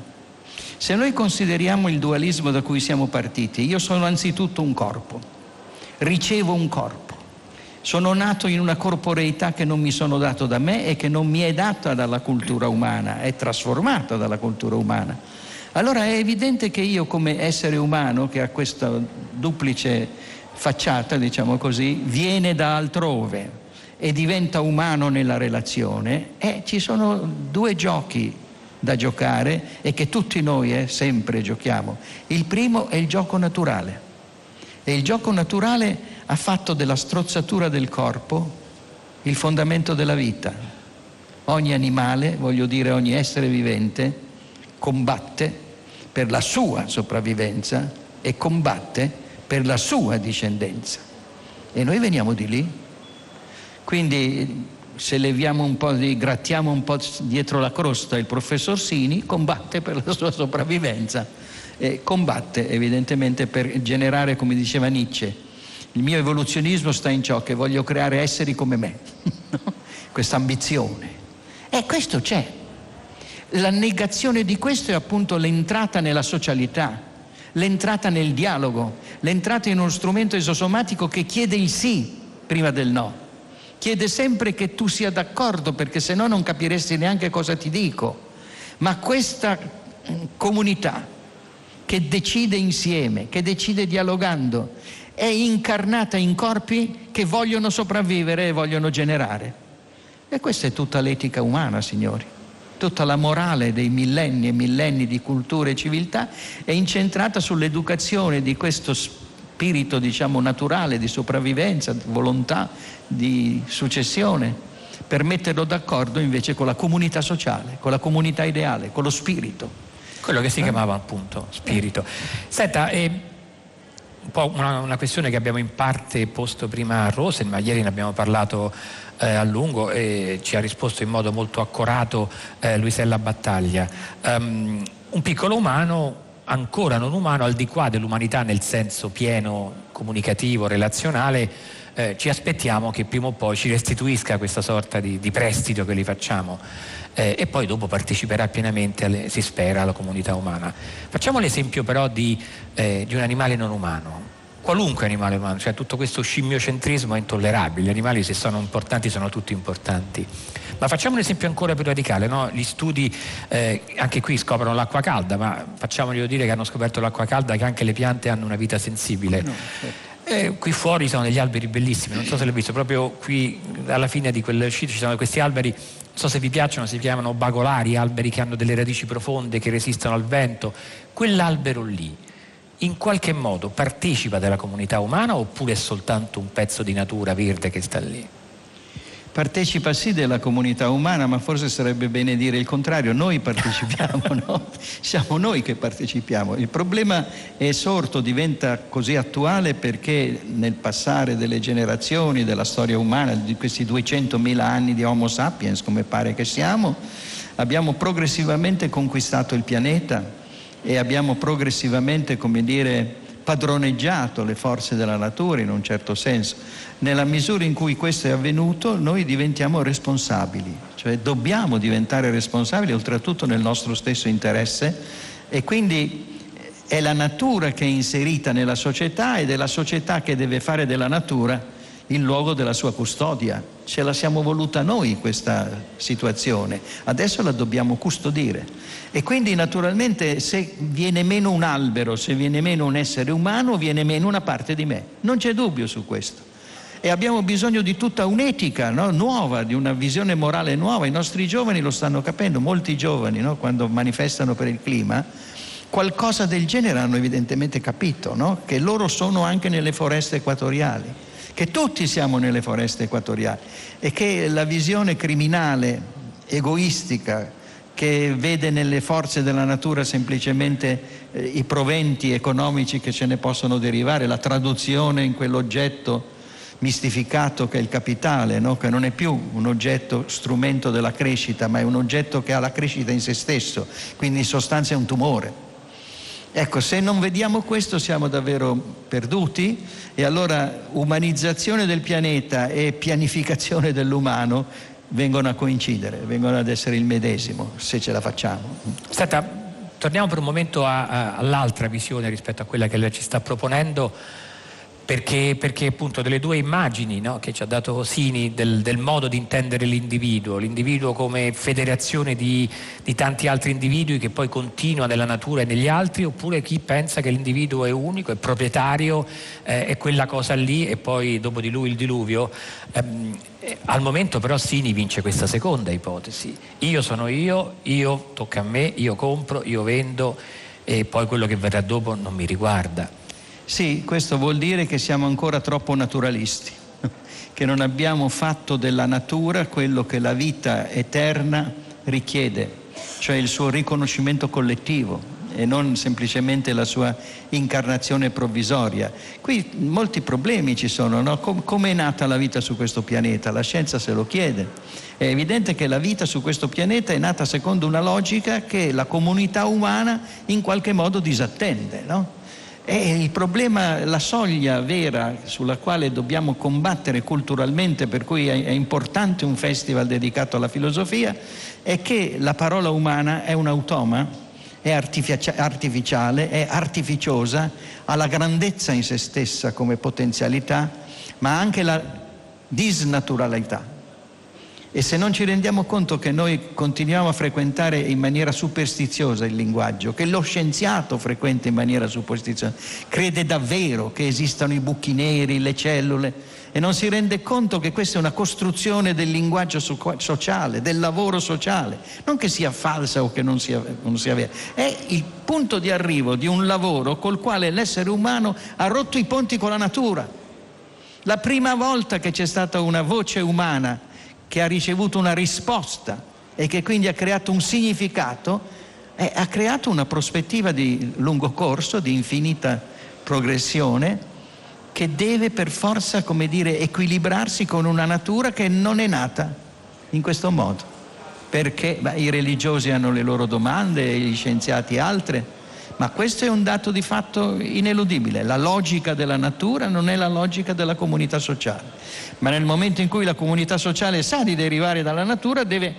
Se noi consideriamo il dualismo da cui siamo partiti, io sono anzitutto un corpo, ricevo un corpo, sono nato in una corporeità che non mi sono dato da me e che non mi è data dalla cultura umana, è trasformata dalla cultura umana. Allora è evidente che io come essere umano che ha questa duplice facciata, diciamo così, viene da altrove e diventa umano nella relazione, e ci sono due giochi da giocare e che tutti noi eh, sempre giochiamo. Il primo è il gioco naturale e il gioco naturale ha fatto della strozzatura del corpo il fondamento della vita. Ogni animale, voglio dire ogni essere vivente, combatte per la sua sopravvivenza e combatte per la sua discendenza. E noi veniamo di lì. Quindi se leviamo un po' di, grattiamo un po' dietro la crosta il professor Sini, combatte per la sua sopravvivenza e combatte evidentemente per generare, come diceva Nietzsche, il mio evoluzionismo sta in ciò che voglio creare esseri come me, questa ambizione. E questo c'è, la negazione di questo è appunto l'entrata nella socialità, l'entrata nel dialogo, l'entrata in uno strumento esosomatico che chiede il sì prima del no. Chiede sempre che tu sia d'accordo perché se no non capiresti neanche cosa ti dico. Ma questa mm, comunità che decide insieme, che decide dialogando, è incarnata in corpi che vogliono sopravvivere e vogliono generare. E questa è tutta l'etica umana, signori tutta la morale dei millenni e millenni di cultura e civiltà è incentrata sull'educazione di questo spirito, diciamo, naturale di sopravvivenza, di volontà, di successione, per metterlo d'accordo invece con la comunità sociale, con la comunità ideale, con lo spirito. Quello che si eh? chiamava appunto spirito. Senta, eh, un po' una, una, questione che abbiamo in parte posto prima a Rosen, ma ieri ne abbiamo parlato eh, a lungo e ci ha risposto in modo molto accorato eh, Luisella Battaglia. Um, un piccolo umano ancora non umano al di qua dell'umanità nel senso pieno, comunicativo, relazionale, eh, ci aspettiamo che prima o poi ci restituisca questa sorta di, di prestito che gli facciamo eh, e poi dopo parteciperà pienamente, alle, si spera, alla comunità umana. Facciamo l'esempio però di, eh, di un animale non umano, qualunque animale umano, cioè tutto questo scimmiocentrismo è intollerabile, gli animali se sono importanti sono tutti importanti. Ma facciamo un esempio ancora più radicale, no? gli studi eh, anche qui scoprono l'acqua calda, ma facciamoglielo dire che hanno scoperto l'acqua calda che anche le piante hanno una vita sensibile. No, certo. Eh, qui fuori sono degli alberi bellissimi, non so se l'hai visto, proprio qui alla fine di quel sito ci sono questi alberi, non so se vi piacciono, si chiamano bagolari, alberi che hanno delle radici profonde, che resistono al vento. Quell'albero lì in qualche modo partecipa della comunità umana oppure è soltanto un pezzo di natura verde che sta lì? Partecipa sì della comunità umana, ma forse sarebbe bene dire il contrario, noi partecipiamo, no? Siamo noi che partecipiamo. Il problema è sorto, diventa così attuale perché nel passare delle generazioni della storia umana, di questi 200.000 anni di Homo sapiens, come pare che siamo, abbiamo progressivamente conquistato il pianeta e abbiamo progressivamente, come dire, padroneggiato le forze della natura in un certo senso. Nella misura in cui questo è avvenuto noi diventiamo responsabili, cioè dobbiamo diventare responsabili oltretutto nel nostro stesso interesse e quindi è la natura che è inserita nella società ed è la società che deve fare della natura il luogo della sua custodia. Ce la siamo voluta noi questa situazione, adesso la dobbiamo custodire. E quindi naturalmente se viene meno un albero, se viene meno un essere umano, viene meno una parte di me. Non c'è dubbio su questo. E abbiamo bisogno di tutta un'etica no? nuova, di una visione morale nuova. I nostri giovani lo stanno capendo, molti giovani no? quando manifestano per il clima, qualcosa del genere hanno evidentemente capito, no? che loro sono anche nelle foreste equatoriali che tutti siamo nelle foreste equatoriali e che la visione criminale, egoistica, che vede nelle forze della natura semplicemente eh, i proventi economici che ce ne possono derivare, la traduzione in quell'oggetto mistificato che è il capitale, no? che non è più un oggetto strumento della crescita, ma è un oggetto che ha la crescita in se stesso, quindi in sostanza è un tumore. Ecco, se non vediamo questo siamo davvero perduti e allora umanizzazione del pianeta e pianificazione dell'umano vengono a coincidere, vengono ad essere il medesimo, se ce la facciamo. Senta, torniamo per un momento a, a, all'altra visione rispetto a quella che lei ci sta proponendo perché, perché, appunto delle due immagini no, che ci ha dato Sini del, del, modo di intendere l'individuo, l'individuo come federazione di, di, tanti altri individui che poi continua nella natura e negli altri, oppure chi pensa che l'individuo è unico, è proprietario, eh, è quella cosa lì e poi dopo di lui il diluvio. Ehm, eh, al momento però Sini vince questa seconda ipotesi. Io sono io, io tocca a me, io compro, io vendo e poi quello che verrà dopo non mi riguarda. Sì, questo vuol dire che siamo ancora troppo naturalisti, che non abbiamo fatto della natura quello che la vita eterna richiede, cioè il suo riconoscimento collettivo e non semplicemente la sua incarnazione provvisoria. Qui molti problemi ci sono, no? Com- come è nata la vita su questo pianeta? La scienza se lo chiede. È evidente che la vita su questo pianeta è nata secondo una logica che la comunità umana in qualche modo disattende, no? E il problema, la soglia vera sulla quale dobbiamo combattere culturalmente, per cui è, importante un festival dedicato alla filosofia, è che la parola umana è un automa, è artificiale, è artificiosa, ha la grandezza in se stessa come potenzialità, ma anche la disnaturalità. E se non ci rendiamo conto che noi continuiamo a frequentare in maniera superstiziosa il linguaggio, che lo scienziato frequenta in maniera superstiziosa, crede davvero che esistano i buchi neri, le cellule, e non si rende conto che questa è una costruzione del linguaggio sociale, del lavoro sociale, non che sia falsa o che non sia, non sia vera, è il punto di arrivo di un lavoro col quale l'essere umano ha rotto i ponti con la natura. La prima volta che c'è stata una voce umana che ha ricevuto una risposta e che quindi ha creato un significato, eh, ha creato una prospettiva di lungo corso, di infinita progressione, che deve per forza, come dire, equilibrarsi con una natura che non è nata in questo modo. Perché beh, i religiosi hanno le loro domande, gli scienziati altre, Ma questo è un dato di fatto ineludibile. La logica della natura non è la logica della comunità sociale. Ma nel momento in cui la comunità sociale sa di derivare dalla natura, deve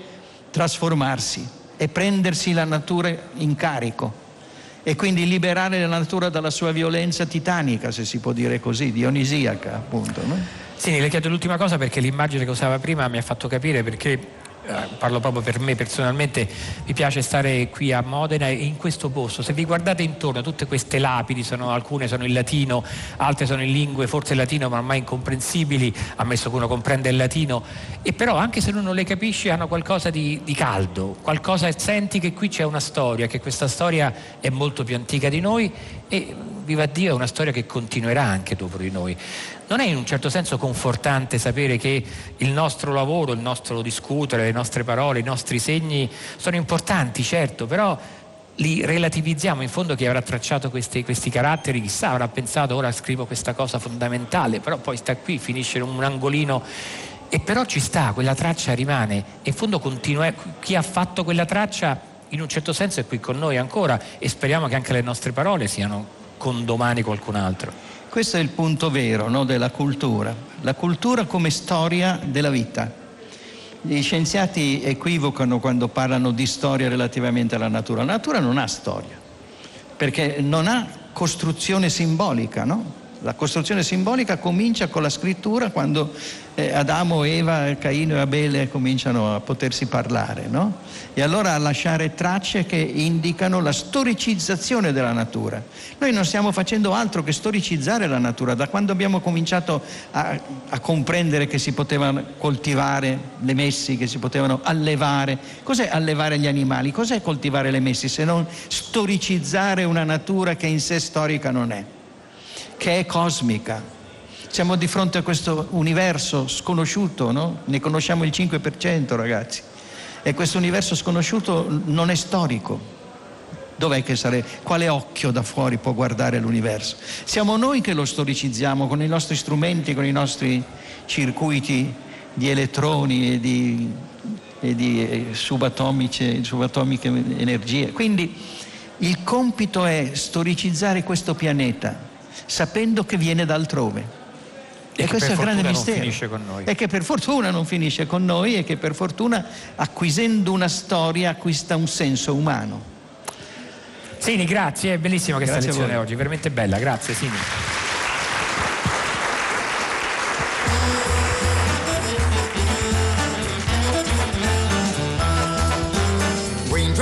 trasformarsi e prendersi la natura in carico e quindi liberare la natura dalla sua violenza titanica, se si può dire così, dionisiaca appunto. No? Sì, le chiedo l'ultima cosa perché l'immagine che usava prima mi ha fatto capire perché parlo proprio per me personalmente, mi piace stare qui a Modena e in questo posto. Se vi guardate intorno, tutte queste lapidi, sono, alcune sono in latino, altre sono in lingue forse latino ma ormai incomprensibili, ammesso che uno comprende il latino, e però anche se uno non le capisce hanno qualcosa di, di caldo, qualcosa, senti che qui c'è una storia, che questa storia è molto più antica di noi e viva Dio è una storia che continuerà anche dopo di noi. Non è in un certo senso confortante sapere che il nostro lavoro, il nostro discutere, le nostre parole, i nostri segni sono importanti, certo, però li relativizziamo in fondo chi avrà tracciato questi, questi, caratteri, chissà avrà pensato ora scrivo questa cosa fondamentale, però poi sta qui, finisce in un angolino e però ci sta, quella traccia rimane in fondo continua, chi ha fatto quella traccia in un certo senso è qui con noi ancora e speriamo che anche le nostre parole siano con domani qualcun altro. Questo è il punto vero no, della cultura, la cultura come storia della vita. Gli scienziati equivocano quando parlano di storia relativamente alla natura. La natura non ha storia, perché non ha costruzione simbolica, no? La costruzione simbolica comincia con la scrittura quando eh, Adamo, Eva, Caino e Abele cominciano a potersi parlare, no? E allora a lasciare tracce che indicano la storicizzazione della natura. Noi non stiamo facendo altro che storicizzare la natura, da quando abbiamo cominciato a, a comprendere che si potevano coltivare le messi, che si potevano allevare. Cos'è allevare gli animali? Cos'è coltivare le messi se non storicizzare una natura che in sé storica non è? Che è cosmica. Siamo di fronte a questo universo sconosciuto, no? Ne conosciamo il 5%, ragazzi. E questo universo sconosciuto non è storico. Dov'è che sarebbe? Quale occhio da fuori può guardare l'universo? Siamo noi che lo storicizziamo con i nostri strumenti, con i nostri circuiti di elettroni e di, e di eh, subatomiche, subatomiche energie. Quindi il compito è storicizzare questo pianeta sapendo che viene da altrove. E, e questo è il grande mistero. E che per fortuna non finisce con noi e che per fortuna acquisendo una storia acquista un senso umano. Sini, grazie, è bellissima questa grazie lezione oggi, veramente bella, grazie Sini.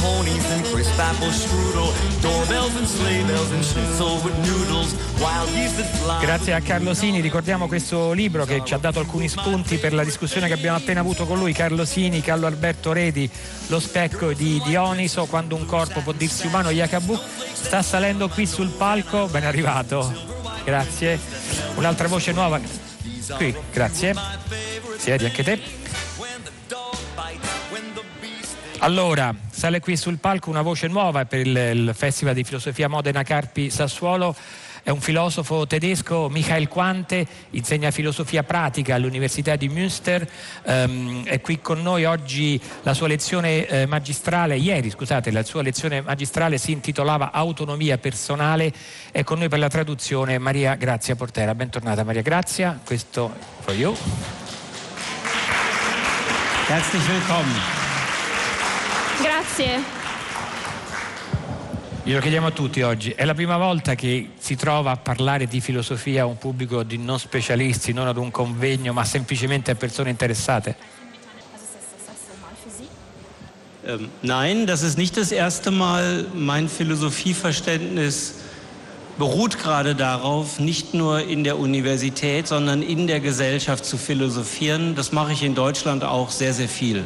Ponies and crisp apple strudel, doorbells and sleigh bells and schnitzel with noodles. Grazie a Carlo Sini, ricordiamo questo libro che ci ha dato alcuni spunti per la discussione che abbiamo appena avuto con lui, Carlo Sini, Carlo Alberto Redi, Lo specchio di Dioniso, quando un corpo può dirsi umano, Iacabu, sta salendo qui sul palco, ben arrivato, grazie. Un'altra voce nuova, qui, grazie. Siedi anche te. Allora, sale qui sul palco una voce nuova per il, il Festival di Filosofia Modena Carpi Sassuolo. È un filosofo tedesco, Michael Quante, insegna filosofia pratica all'Università di Münster. Um, è qui con noi oggi la sua lezione eh, magistrale, ieri scusate, la sua lezione magistrale si intitolava Autonomia personale. È con noi per la traduzione Maria Grazia Portera. Bentornata Maria Grazia, questo for you. Herzlich willkommen. Grazie. Glielo chiediamo a tutti oggi. È la prima volta che si trova a parlare di filosofia a un pubblico di non specialisti, non ad un convegno, ma semplicemente a persone interessate? Ähm, nein, das ist nicht das erste Mal. Mein Philosophieverständnis beruht gerade darauf, nicht nur in der Universität, sondern in der Gesellschaft zu philosophieren. Das mache ich in Deutschland auch sehr, sehr viel.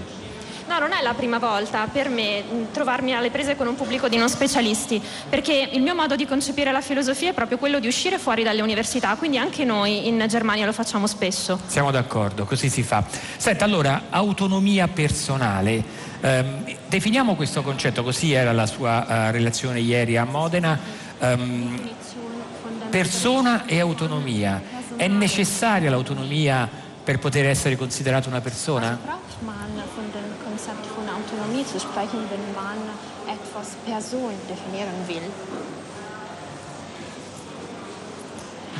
No, non è la prima volta per me trovarmi alle prese con un pubblico di non specialisti, perché il mio modo di concepire la filosofia è proprio quello di uscire fuori dalle università, quindi anche noi in Germania lo facciamo spesso. Siamo d'accordo, così si fa. Senta, allora, autonomia personale. Um, definiamo questo concetto, così era la sua uh, relazione ieri a Modena. Um, persona e autonomia. È necessaria l'autonomia per poter essere considerato una persona? Autonomie zu sprechen, wenn man etwas Person definieren will.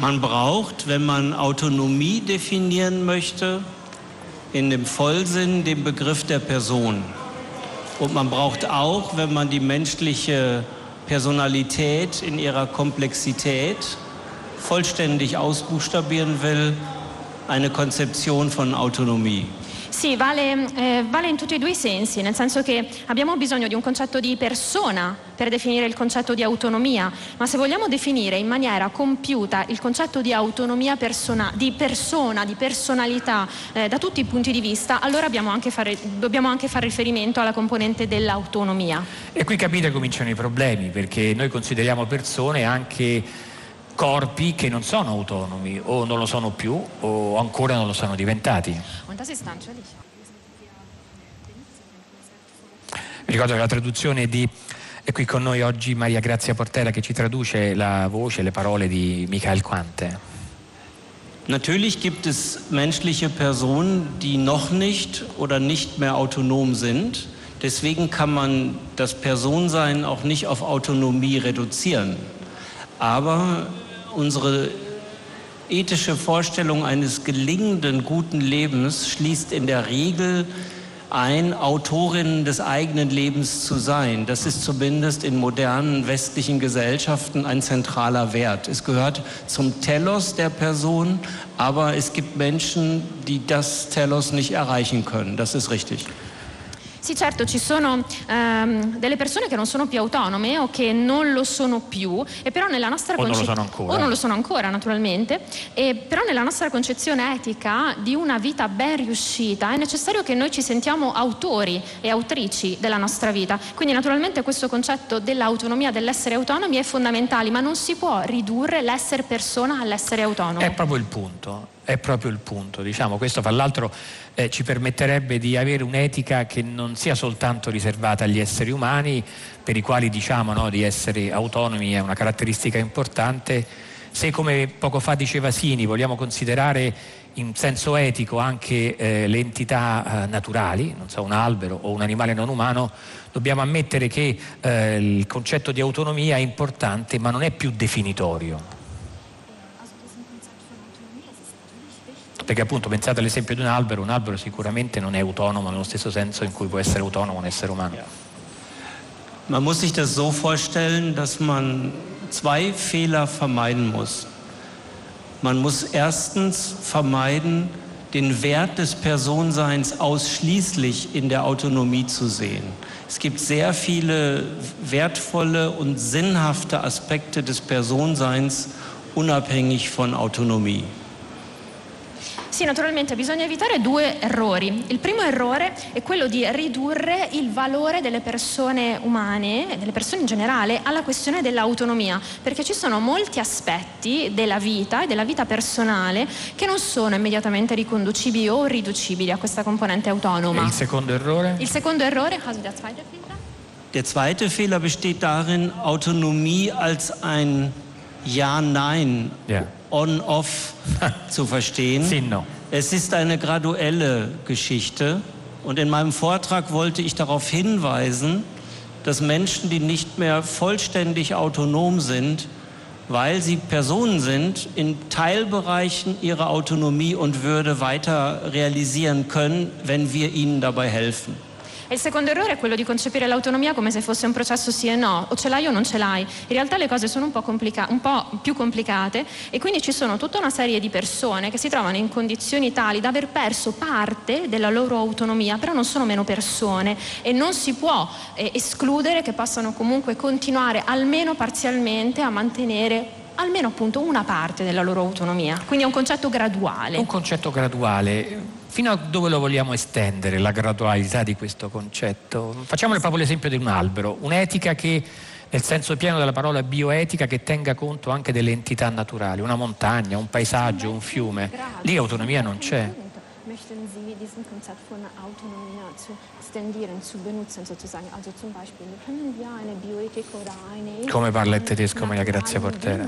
Man braucht, wenn man Autonomie definieren möchte, in dem Vollsinn den Begriff der Person. Und man braucht auch, wenn man die menschliche Personalität in ihrer Komplexität vollständig ausbuchstabieren will, eine Konzeption von Autonomie. Sì, vale, eh, vale, in tutti e due i sensi, nel senso che abbiamo bisogno di un concetto di persona per definire il concetto di autonomia, ma se vogliamo definire in maniera compiuta il concetto di autonomia persona, di persona, di personalità eh, da tutti i punti di vista, allora anche fare, dobbiamo anche fare riferimento alla componente dell'autonomia. E qui capite cominciano i problemi, perché noi consideriamo persone anche corpi che non sono autonomi o non lo sono più o ancora non lo sono diventati. Mi ricordo che la traduzione di è qui con noi oggi Maria Grazia Portera che ci traduce la voce, le parole di Michael Quante. Natürlich gibt es menschliche Personen, die noch nicht oder nicht mehr autonom sind. Deswegen kann man das Personensein auch nicht auf Autonomie reduzieren. Aber unsere ethische Vorstellung eines gelingenden guten Lebens schließt in der Regel ein, Autorinnen des eigenen Lebens zu sein. Das ist zumindest in modernen westlichen Gesellschaften ein zentraler Wert. Es gehört zum Telos der Person, aber es gibt Menschen, die das Telos nicht erreichen können. Das ist richtig. Sì, certo, ci sono ehm, delle persone che non sono più autonome o che non lo sono più, e però nella nostra o concezione. non lo sono ancora. O non lo sono ancora, naturalmente. E però nella nostra concezione etica di una vita ben riuscita è necessario che noi ci sentiamo autori e autrici della nostra vita. Quindi, naturalmente, questo concetto dell'autonomia, dell'essere autonomi è fondamentale, ma non si può ridurre l'essere persona all'essere autonomo. È proprio il punto è proprio il punto. Diciamo, questo fra l'altro eh, ci permetterebbe di avere un'etica che non sia soltanto riservata agli esseri umani, per i quali diciamo no, di essere autonomi è una caratteristica importante. Se come poco fa diceva Sini vogliamo considerare in senso etico anche eh, le entità eh, naturali, non so, un albero o un animale non umano, dobbiamo ammettere che eh, il concetto di autonomia è importante ma non è più definitorio. Perché appunto pensate all'esempio di un albero, un albero sicuramente non è autonomo nello stesso senso in cui può essere autonomo un essere umano. Man muss sich das so vorstellen, dass man zwei Fehler vermeiden muss. Man muss erstens vermeiden, den Wert des Personenseins ausschließlich in der Autonomie zu sehen. Es gibt sehr viele wertvolle und sinnhafte Aspekte des Personenseins unabhängig von Autonomie. Sì, naturalmente bisogna evitare due errori. Il primo errore è quello di ridurre il valore delle persone umane, delle persone in generale, alla questione dell'autonomia, perché ci sono molti aspetti della vita e della vita personale che non sono immediatamente riconducibili o riducibili a questa componente autonoma. E il secondo errore? Il secondo errore, also der zweite Fehler? Der zweite Fehler besteht darin, Autonomie als ein Ja-Nein. Ja On-Off zu verstehen. Es ist eine graduelle Geschichte und in meinem Vortrag wollte ich darauf hinweisen, dass Menschen, die nicht mehr vollständig autonom sind, weil sie Personen sind, in Teilbereichen ihre Autonomie und Würde weiter realisieren können, wenn wir ihnen dabei helfen. E il secondo errore è quello di concepire l'autonomia come se fosse un processo sì e no, o ce l'hai o non ce l'hai. In realtà le cose sono un po', complica- un po', più complicate e quindi ci sono tutta una serie di persone che si trovano in condizioni tali da aver perso parte della loro autonomia, però non sono meno persone e non si può eh, escludere che possano comunque continuare almeno parzialmente a mantenere almeno appunto una parte della loro autonomia. Quindi è un concetto graduale. Un concetto graduale. Fino a dove lo vogliamo estendere, la gradualità di questo concetto? Facciamo proprio l'esempio di un albero, un'etica che nel senso pieno della parola bioetica che tenga conto anche delle entità naturali, una montagna, un paesaggio, un fiume. Lì autonomia non c'è. Möchten Sie diesen Konzept von Autonomie zu stendieren, zu benutzen sozusagen? Also zum Beispiel können wir eine Bioethik oder eine Come parla il tedesco Maria Grazia Portera?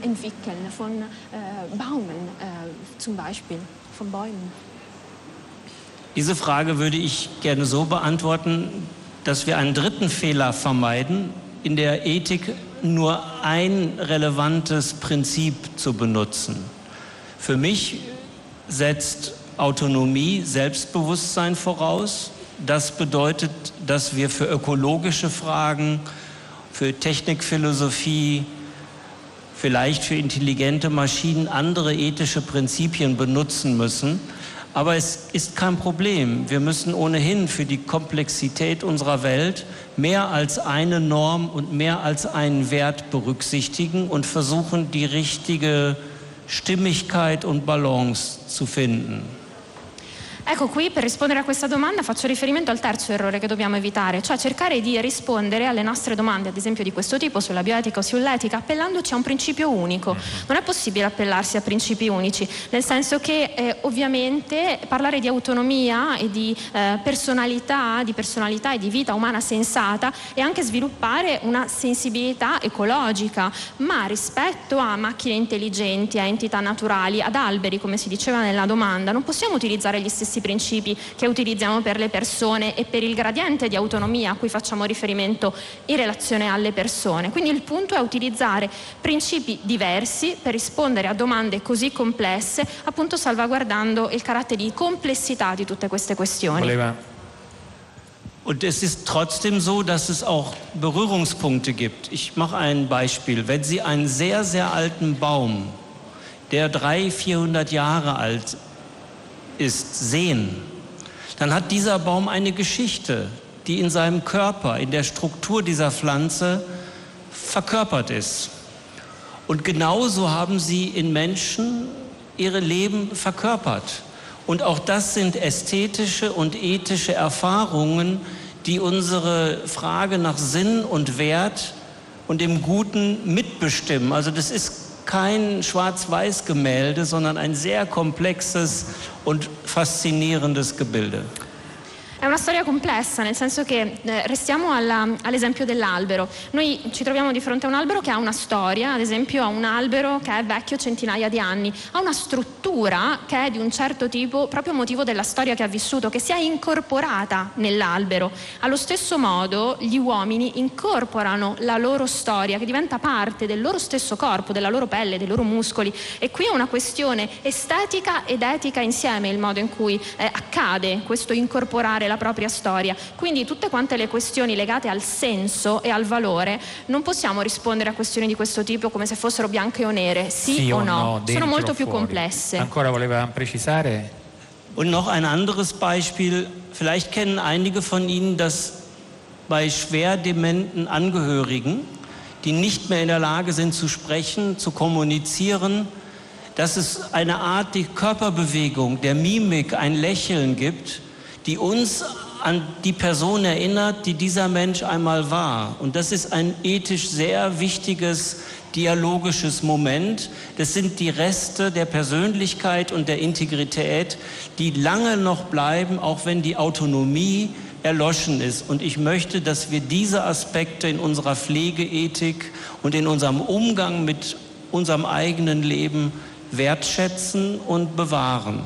Entwickeln von äh, Baumen äh, zum Beispiel, von Bäumen. Diese Frage würde ich gerne so beantworten, dass wir einen dritten Fehler vermeiden, in der Ethik nur ein relevantes Prinzip zu benutzen. Für mich setzt Autonomie Selbstbewusstsein voraus. Das bedeutet, dass wir für ökologische Fragen, für Technikphilosophie, vielleicht für intelligente Maschinen andere ethische Prinzipien benutzen müssen. Aber es ist kein Problem. Wir müssen ohnehin für die Komplexität unserer Welt mehr als eine Norm und mehr als einen Wert berücksichtigen und versuchen, die richtige Stimmigkeit und Balance zu finden. Ecco qui per rispondere a questa domanda faccio riferimento al terzo errore che dobbiamo evitare, cioè cercare di rispondere alle nostre domande, ad esempio di questo tipo, sulla bioetica o sull'etica, appellandoci a un principio unico. Non è possibile appellarsi a principi unici, nel senso che eh, ovviamente parlare di autonomia e di eh, personalità, di personalità e di vita umana sensata è anche sviluppare una sensibilità ecologica, ma rispetto a macchine intelligenti, a entità naturali, ad alberi, come si diceva nella domanda, non possiamo utilizzare gli stessi principi che utilizziamo per le persone e per il gradiente di autonomia a cui facciamo riferimento in relazione alle persone. Quindi il punto è utilizzare principi diversi per rispondere a domande così complesse, appunto salvaguardando il carattere di complessità di tutte queste questioni. Voleva Und es ist trotzdem so, dass es auch Berührungspunkte gibt. Ich mache ein Beispiel. Wenn Sie einen sehr, sehr alten Baum, der 300, 400 Jahre alt ist, sehen, dann hat dieser Baum eine Geschichte, die in seinem Körper, in der Struktur dieser Pflanze verkörpert ist. Und genauso haben sie in Menschen ihre Leben verkörpert. Und auch das sind ästhetische und ethische Erfahrungen, die unsere Frage nach Sinn und Wert und dem Guten mitbestimmen. Also das ist kein Schwarz-Weiß-Gemälde, sondern ein sehr komplexes und faszinierendes Gebilde. È una storia complessa, nel senso che eh, restiamo alla, all'esempio dell'albero. Noi ci troviamo di fronte a un albero che ha una storia, ad esempio a un albero che è vecchio centinaia di anni, ha una struttura che è di un certo tipo proprio motivo della storia che ha vissuto, che si è incorporata nell'albero. Allo stesso modo gli uomini incorporano la loro storia che diventa parte del loro stesso corpo, della loro pelle, dei loro muscoli e qui è una questione estetica ed etica insieme il modo in cui eh, accade questo incorporare la propria storia. Quindi tutte quante le questioni legate al senso e al valore non possiamo rispondere a questioni di questo tipo come se fossero bianche o nere, sì, sì o no, no, sono molto più complesse. Ancora voleva precisare? Und noch ein anderes Beispiel. Vielleicht kennen einige von Ihnen das bei schwer dementen Angehörigen, die nicht mehr in der Lage sind zu sprechen, zu kommunizieren, dass es eine Art die Körperbewegung, der Mimik, ein Lächeln gibt, die uns an die Person erinnert, die dieser Mensch einmal war. Und das ist ein ethisch sehr wichtiges dialogisches Moment. Das sind die Reste der Persönlichkeit und der Integrität, die lange noch bleiben, auch wenn die Autonomie erloschen ist. Und ich möchte, dass wir diese Aspekte in unserer Pflegeethik und in unserem Umgang mit unserem eigenen Leben wertschätzen und bewahren.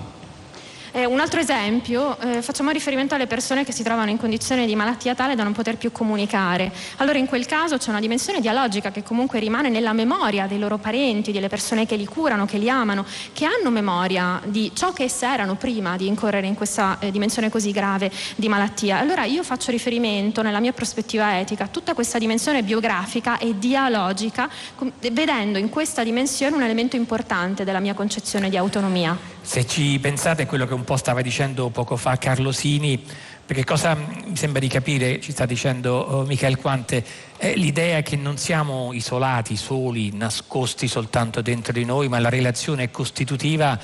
Eh, un altro esempio, eh, facciamo riferimento alle persone che si trovano in condizione di malattia tale da non poter più comunicare. Allora in quel caso c'è una dimensione dialogica che comunque rimane nella memoria dei loro parenti, delle persone che li curano, che li amano, che hanno memoria di ciò che esse erano prima di incorrere in questa eh, dimensione così grave di malattia. Allora io faccio riferimento nella mia prospettiva etica a tutta questa dimensione biografica e dialogica, vedendo in questa dimensione un elemento importante della mia concezione di autonomia. Se ci pensate a quello che un po' stava dicendo poco fa Carlo Sini, perché cosa mi sembra di capire, ci sta dicendo oh, Michael Quante, è l'idea che non siamo isolati, soli, nascosti soltanto dentro di noi, ma la relazione è costitutiva.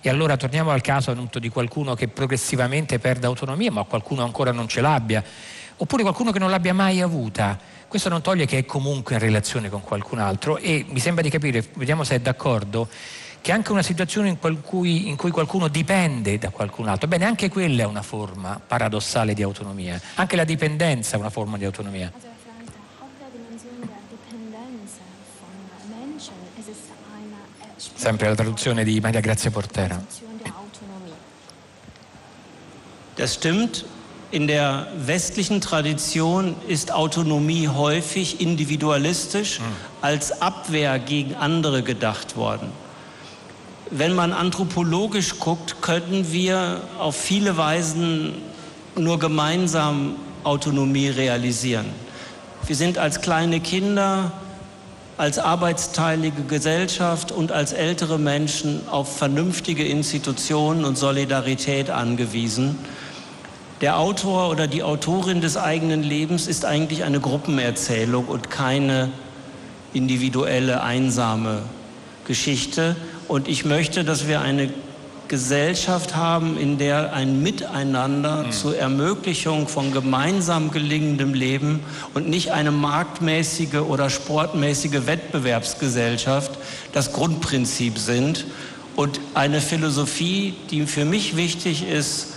E allora torniamo al caso appunto di qualcuno che progressivamente perde autonomia, ma qualcuno ancora non ce l'abbia, oppure qualcuno che non l'abbia mai avuta. Questo non toglie che è comunque in relazione con qualcun altro. E mi sembra di capire, vediamo se è d'accordo, che anche una situazione in cui, in cui, qualcuno dipende da qualcun altro, bene, anche quella è una forma paradossale di autonomia, anche la dipendenza è una forma di autonomia. Sempre la traduzione di Maria Grazia Portera. Das stimmt. In der westlichen Tradition ist Autonomie häufig individualistisch als Abwehr gegen andere gedacht worden. Wenn man anthropologisch guckt, können wir auf viele Weisen nur gemeinsam Autonomie realisieren. Wir sind als kleine Kinder, als arbeitsteilige Gesellschaft und als ältere Menschen auf vernünftige Institutionen und Solidarität angewiesen. Der Autor oder die Autorin des eigenen Lebens ist eigentlich eine Gruppenerzählung und keine individuelle, einsame Geschichte. Und ich möchte, dass wir eine Gesellschaft haben, in der ein Miteinander mhm. zur Ermöglichung von gemeinsam gelingendem Leben und nicht eine marktmäßige oder sportmäßige Wettbewerbsgesellschaft das Grundprinzip sind. Und eine Philosophie, die für mich wichtig ist,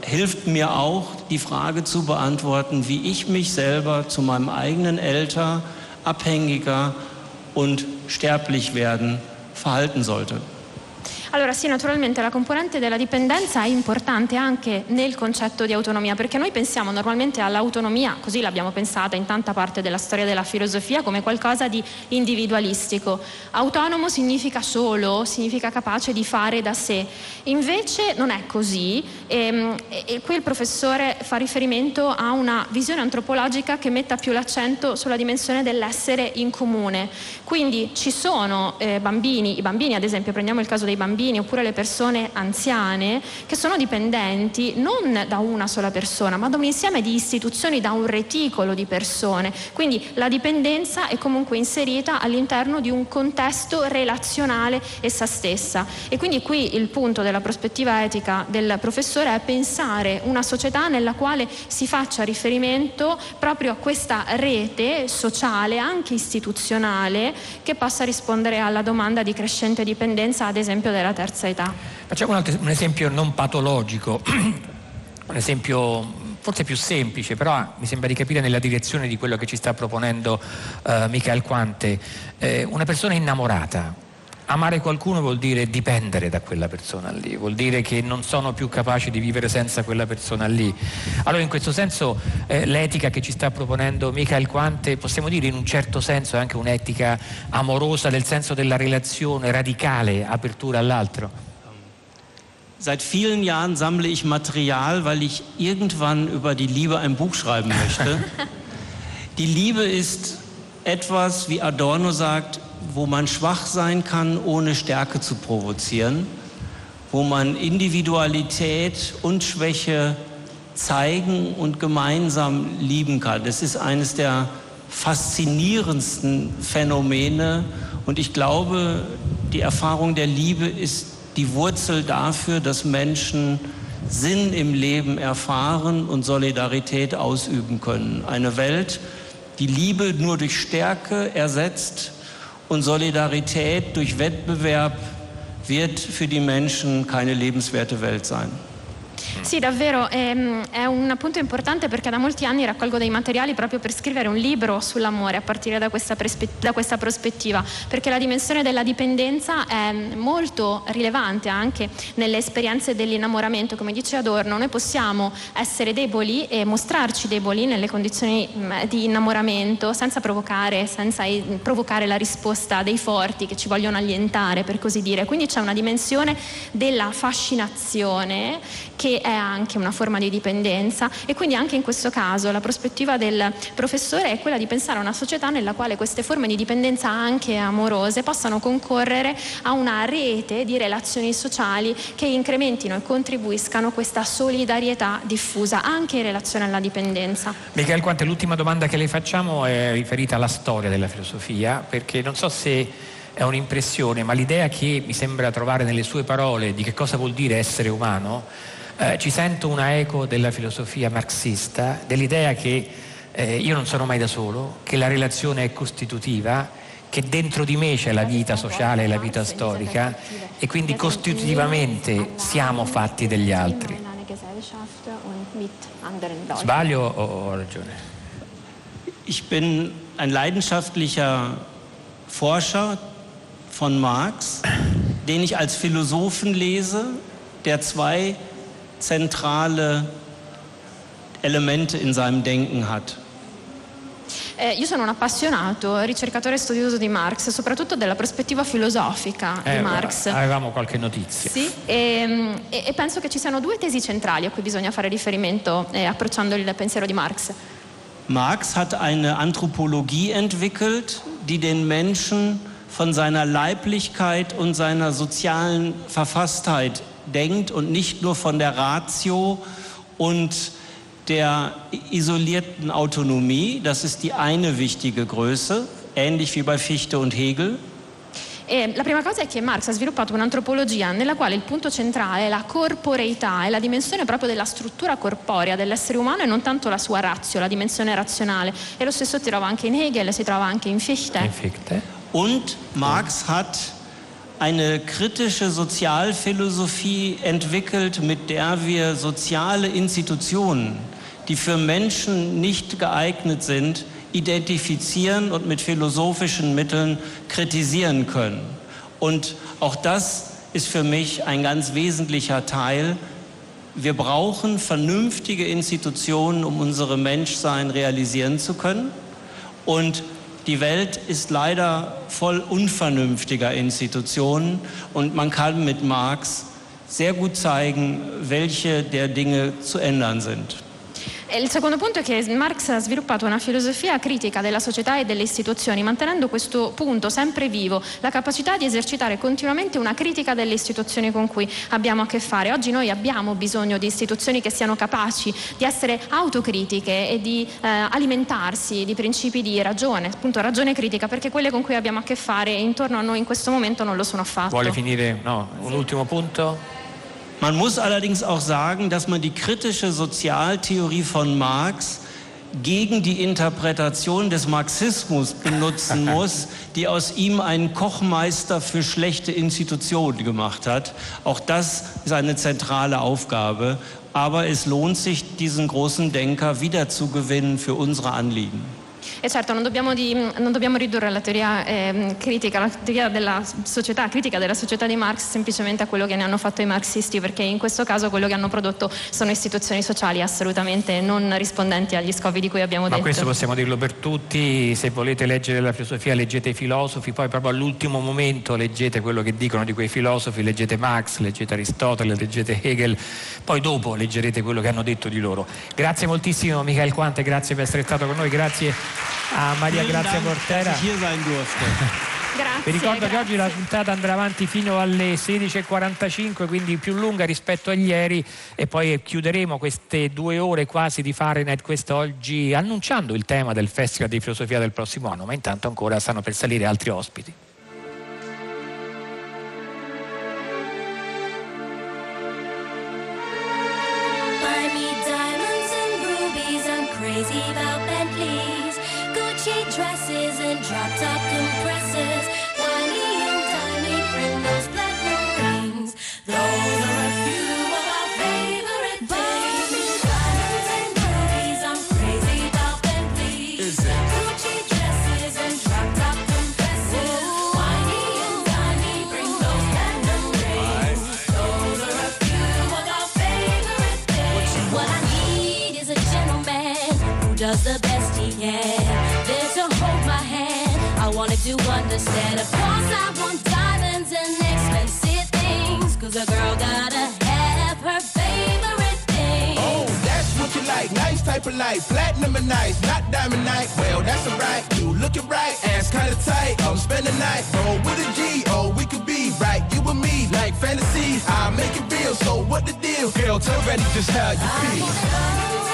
hilft mir auch, die Frage zu beantworten, wie ich mich selber zu meinem eigenen älter, abhängiger und sterblich werden verhalten sollte. Allora sì, naturalmente la componente della dipendenza è importante anche nel concetto di autonomia, perché noi pensiamo normalmente all'autonomia, così l'abbiamo pensata in tanta parte della storia della filosofia, come qualcosa di individualistico. Autonomo significa solo, significa capace di fare da sé. Invece non è così ehm, e, e qui il professore fa riferimento a una visione antropologica che metta più l'accento sulla dimensione dell'essere in comune. Quindi ci sono eh, bambini, i bambini ad esempio, prendiamo il caso dei bambini, bambini oppure le persone anziane che sono dipendenti non da una sola persona, ma da un insieme di istituzioni, da un reticolo di persone. Quindi la dipendenza è comunque inserita all'interno di un contesto relazionale essa stessa. E quindi qui il punto della prospettiva etica del professore è pensare una società nella quale si faccia riferimento proprio a questa rete sociale, anche istituzionale, che possa rispondere alla domanda di crescente dipendenza, ad esempio, della terza età. Facciamo un, altro, un esempio non patologico, un esempio forse più semplice, però mi sembra di capire nella direzione di quello che ci sta proponendo uh, Michael Quante. Eh, una persona innamorata, amare qualcuno vuol dire dipendere da quella persona lì, vuol dire che non sono più capaci di vivere senza quella persona lì. Allora in questo senso eh, l'etica che ci sta proponendo Michael Quante possiamo dire in un certo senso è anche un'etica amorosa nel senso della relazione radicale, apertura all'altro. Seit vielen Jahren sammle ich Material, weil ich irgendwann über die Liebe ein Buch schreiben möchte. die Liebe ist etwas, wie Adorno sagt, wo man schwach sein kann, ohne Stärke zu provozieren, wo man Individualität und Schwäche zeigen und gemeinsam lieben kann. Das ist eines der faszinierendsten Phänomene und ich glaube, die Erfahrung der Liebe ist die Wurzel dafür, dass Menschen Sinn im Leben erfahren und Solidarität ausüben können. Eine Welt, die Liebe nur durch Stärke ersetzt, und Solidarität durch Wettbewerb wird für die Menschen keine lebenswerte Welt sein. Sì, davvero, è, ehm, è, un punto importante perché da molti anni raccolgo dei materiali proprio per scrivere un libro sull'amore a partire da questa, da questa prospettiva, perché la dimensione della dipendenza è molto rilevante anche nelle esperienze dell'innamoramento. Come dice Adorno, noi possiamo essere deboli e mostrarci deboli nelle condizioni mm, di innamoramento senza provocare, senza provocare la risposta dei forti che ci vogliono allientare, per così dire. Quindi c'è una dimensione della fascinazione che è anche una forma di dipendenza e quindi anche in questo caso la prospettiva del professore è quella di pensare a una società nella quale queste forme di dipendenza anche amorose possano concorrere a una rete di relazioni sociali che incrementino e contribuiscano questa solidarietà diffusa anche in relazione alla dipendenza. Michael Quante, l'ultima domanda che le facciamo è riferita alla storia della filosofia, perché non so se è un'impressione, ma l'idea che mi sembra trovare nelle sue parole di che cosa vuol dire essere umano, eh, ci sento una eco della filosofia marxista, dell'idea che eh, io non sono mai da solo, che la relazione è costitutiva, che dentro di me c'è la vita sociale e la vita storica e quindi costitutivamente siamo fatti degli altri. Sbaglio o ho ragione? Ich bin ein leidenschaftlicher Forscher von Marx, den ich als Philosophen lese, der zwei zentrale Elemente in seinem Denken hat. Eh, io sono un appassionato ricercatore e studioso di Marx, soprattutto della prospettiva filosofica Eh, di Marx. Avevamo qualche notizia. Sì, e, e- e penso che ci siano due tesi centrali a cui bisogna fare riferimento eh, approcciando il pensiero di Marx. Marx hat eine Anthropologie entwickelt, die den Menschen von seiner Leiblichkeit und seiner sozialen Verfasstheit denkt und nicht nur von der Ratio und der isolierten Autonomie. Das ist die eine wichtige Größe, ähnlich wie bei Fichte und Hegel. E la prima cosa è che Marx ha sviluppato un'antropologia nella quale il punto centrale è la corporeità, è la dimensione proprio della struttura corporea dell'essere umano e non tanto la sua razio, la dimensione razionale. E lo stesso si trova anche in Hegel, si trova anche in Fichte. Und Marx hat eine kritische Sozialphilosophie entwickelt, mit der wir soziale Institutionen, die für Menschen nicht geeignet sind, identifizieren und mit philosophischen Mitteln kritisieren können. Und auch das ist für mich ein ganz wesentlicher Teil. Wir brauchen vernünftige Institutionen, um unsere Menschsein realisieren zu können. Und die Welt ist leider voll unvernünftiger Institutionen und man kann mit Marx sehr gut zeigen, welche der Dinge zu ändern sind. Il secondo punto è che Marx ha sviluppato una filosofia critica della società e delle istituzioni, mantenendo questo punto sempre vivo, la capacità di esercitare continuamente una critica delle istituzioni con cui abbiamo a che fare. Oggi noi abbiamo bisogno di istituzioni che siano capaci di essere autocritiche e di eh, alimentarsi di principi di ragione, appunto ragione critica, perché quelle con cui abbiamo a che fare intorno a noi in questo momento non lo sono affatto. Vuole finire? No, un ultimo punto? Man muss allerdings auch sagen, dass man die kritische Sozialtheorie von Marx gegen die Interpretation des Marxismus benutzen muss, die aus ihm einen Kochmeister für schlechte Institutionen gemacht hat. Auch das ist eine zentrale Aufgabe. Aber es lohnt sich, diesen großen Denker wiederzugewinnen für unsere Anliegen. E certo non dobbiamo, di- non dobbiamo ridurre la teoria ehm, critica, la teoria della società, critica della società di Marx semplicemente a quello che ne hanno fatto i marxisti, perché in questo caso quello che hanno prodotto sono istituzioni sociali assolutamente non rispondenti agli scopi di cui abbiamo Ma detto. questo possiamo dirlo per tutti, se volete leggere la filosofia leggete i filosofi, poi proprio all'ultimo momento leggete quello che dicono di quei filosofi, leggete Marx, leggete Aristotele, leggete Hegel, poi dopo leggerete quello che hanno detto di loro. Grazie moltissimo Michael Quante, grazie per essere stato con noi, grazie a Maria Grazia durfte. Grazie. Vi ricordo che grazie. oggi la puntata andrà avanti fino alle 16.45, quindi più lunga rispetto a ieri e poi chiuderemo queste due ore quasi di Fahrenheit quest'oggi annunciando il tema del Festival di Filosofia del prossimo anno, ma intanto ancora stanno per salire altri ospiti. Instead of course I want diamonds and expensive things. Cause a girl gotta have her favorite things. Oh, that's what you like. Nice type of life. Platinum and nice, not diamond night. Well, that's alright. You looking right. Ass kinda tight. I'm spending night. Roll with a G. Oh, we could be right. You and me like fantasies. I make it real. So what the deal? Girl, tell ready just how you feel.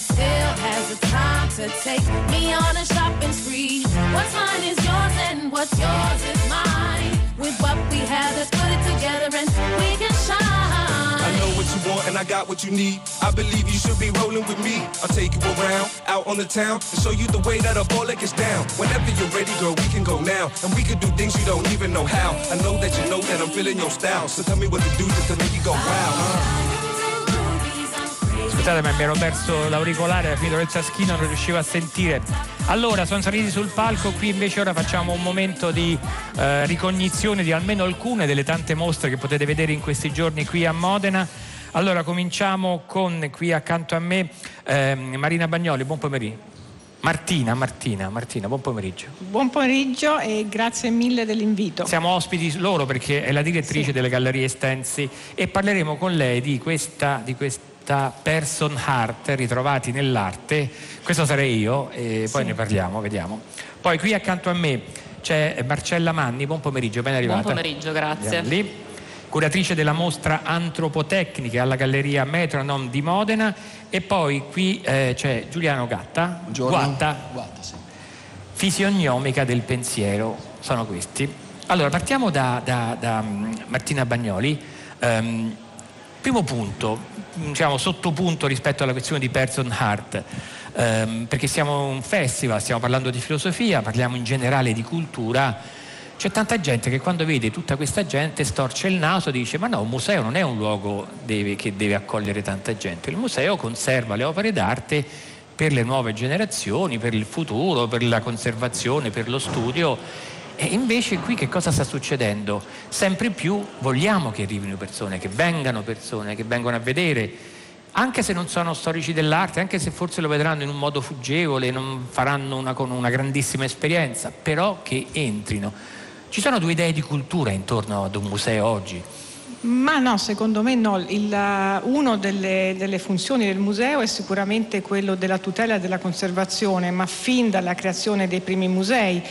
Still has the time to take me on a shopping spree. What's mine is yours and what's yours is mine. With what we have, let's put it together and we can shine. I know what you want and I got what you need. I believe you should be rolling with me. I'll take you around, out on the town, and show you the way that a baller gets down. Whenever you're ready, girl, we can go now. And we can do things you don't even know how. I know that you know that I'm feeling your style. So tell me what to do just to make you go wow. Scusate, ma mi ero perso l'auricolare, era finito il taschino, non riuscivo a sentire. Allora, sono saliti sul palco, qui invece ora facciamo un momento di eh, ricognizione di almeno alcune delle tante mostre che potete vedere in questi giorni qui a Modena. Allora, cominciamo con qui accanto a me ehm, Marina Bagnoli, buon pomeriggio. Martina, Martina, Martina, buon pomeriggio. Buon pomeriggio e grazie mille dell'invito. Siamo ospiti loro perché è la direttrice Sì. delle Gallerie Estensi e parleremo con lei di questa, di questa person art ritrovati nell'arte. Questo sarei io e poi Sì. ne parliamo, vediamo. Poi qui accanto a me c'è Marcella Manni, buon pomeriggio, ben arrivata. Buon pomeriggio, grazie. Lì. Curatrice della mostra Antropotecniche alla Galleria Metronom di Modena e poi qui eh, c'è Giuliano Gatta, Guatta, fisionomica del pensiero, sono questi. Allora, partiamo da, da- da, mm, Martina Bagnoli. Ehm, primo punto, diciamo sottopunto rispetto alla questione di person art, ehm, perché siamo un festival, stiamo parlando di filosofia, parliamo in generale di cultura. C'è tanta gente che quando vede tutta questa gente storce il naso e dice ma no, un museo non è un luogo deve- che deve accogliere tanta gente, il museo conserva le opere d'arte per le nuove generazioni, per il futuro, per la conservazione, per lo studio. E invece qui che cosa sta succedendo? Sempre più vogliamo che arrivino persone, che vengano persone, che vengano a vedere, anche se non sono storici dell'arte, anche se forse lo vedranno in un modo fuggevole, non faranno una, una grandissima esperienza, però che entrino. Ci sono due idee di cultura intorno ad un museo oggi. Ma no, secondo me no. Uh, uno delle, delle funzioni del museo è sicuramente quello della tutela e della conservazione, ma fin dalla creazione dei primi musei,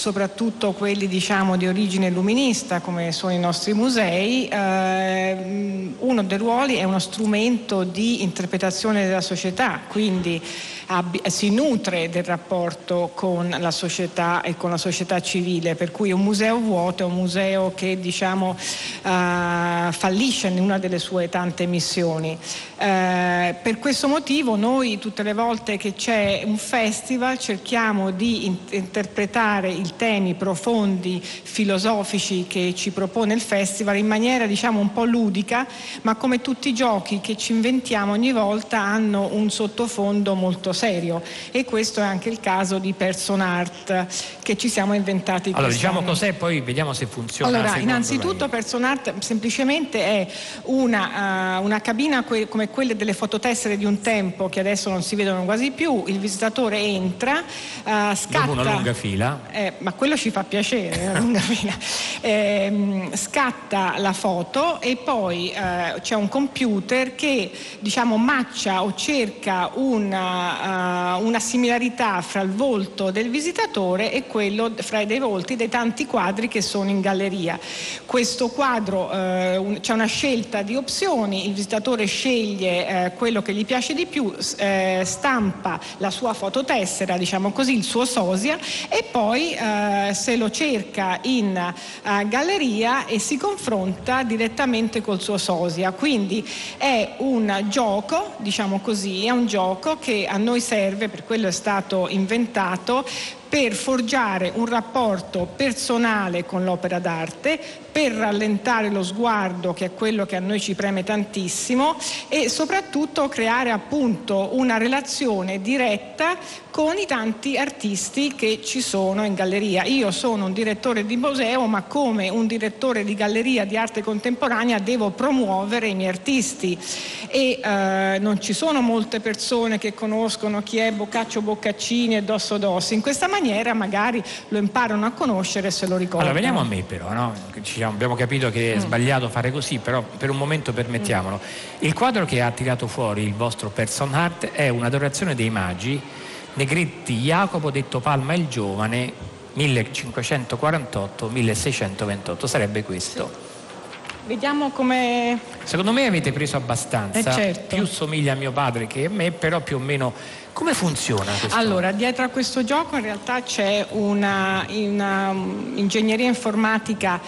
soprattutto quelli diciamo di origine illuminista come sono i nostri musei, eh, uno dei ruoli è uno strumento di interpretazione della società, quindi si nutre del rapporto con la società e con la società civile, per cui un museo vuoto è un museo che diciamo eh, fallisce in una delle sue tante missioni. Eh, per questo motivo noi tutte le volte che c'è un festival cerchiamo di in- interpretare i temi profondi, filosofici che ci propone il festival in maniera diciamo un po' ludica, ma come tutti i giochi che ci inventiamo ogni volta hanno un sottofondo molto serio e questo è anche il caso di Person Art che ci siamo inventati Allora diciamo cos'è, poi vediamo se funziona. Allora, innanzitutto Person Art semplicemente è una, eh, una cabina que- come quelle delle fototessere di un tempo che adesso non si vedono quasi più, il visitatore entra, eh, scatta... Dopo una lunga fila. Eh, ma quello ci fa piacere, una lunga fila. Ehm, scatta la foto e poi eh, c'è un computer che diciamo matcha o cerca una, eh, una similarità fra il volto del visitatore e quello fra dei volti dei tanti quadri che sono in galleria. Questo quadro eh, un- c'è una scelta di opzioni, il visitatore sceglie eh, quello che gli piace di più, stampa la sua fototessera, diciamo così, il suo sosia e poi se lo cerca in galleria e si confronta direttamente col suo sosia. Quindi è un gioco, diciamo così, è un gioco che a noi serve, per quello è stato inventato per forgiare un rapporto personale con l'opera d'arte, per rallentare lo sguardo, che è quello che a noi ci preme tantissimo, e soprattutto creare appunto una relazione diretta con i tanti artisti che ci sono in galleria. Io sono un direttore di museo, ma come un direttore di galleria di arte contemporanea devo promuovere i miei artisti e eh, non ci sono molte persone che conoscono chi è Boccaccio Boccaccini e Dosso Dossi. In questa maniera magari lo imparano a conoscere se lo ricordano. Allora veniamo a me però, no? Ci abbiamo capito che è Mm. sbagliato fare così, però per un momento permettiamolo. Il quadro che ha tirato fuori il vostro person art è un'adorazione dei magi, Negretti Jacopo detto Palma il Giovane, 1548-1628, sarebbe questo. Vediamo come Secondo me avete preso abbastanza, Eh, certo. più somiglia a mio padre che a me, però più o meno come funziona questo? Allora, dietro a questo gioco in realtà c'è una, una, ingegneria informatica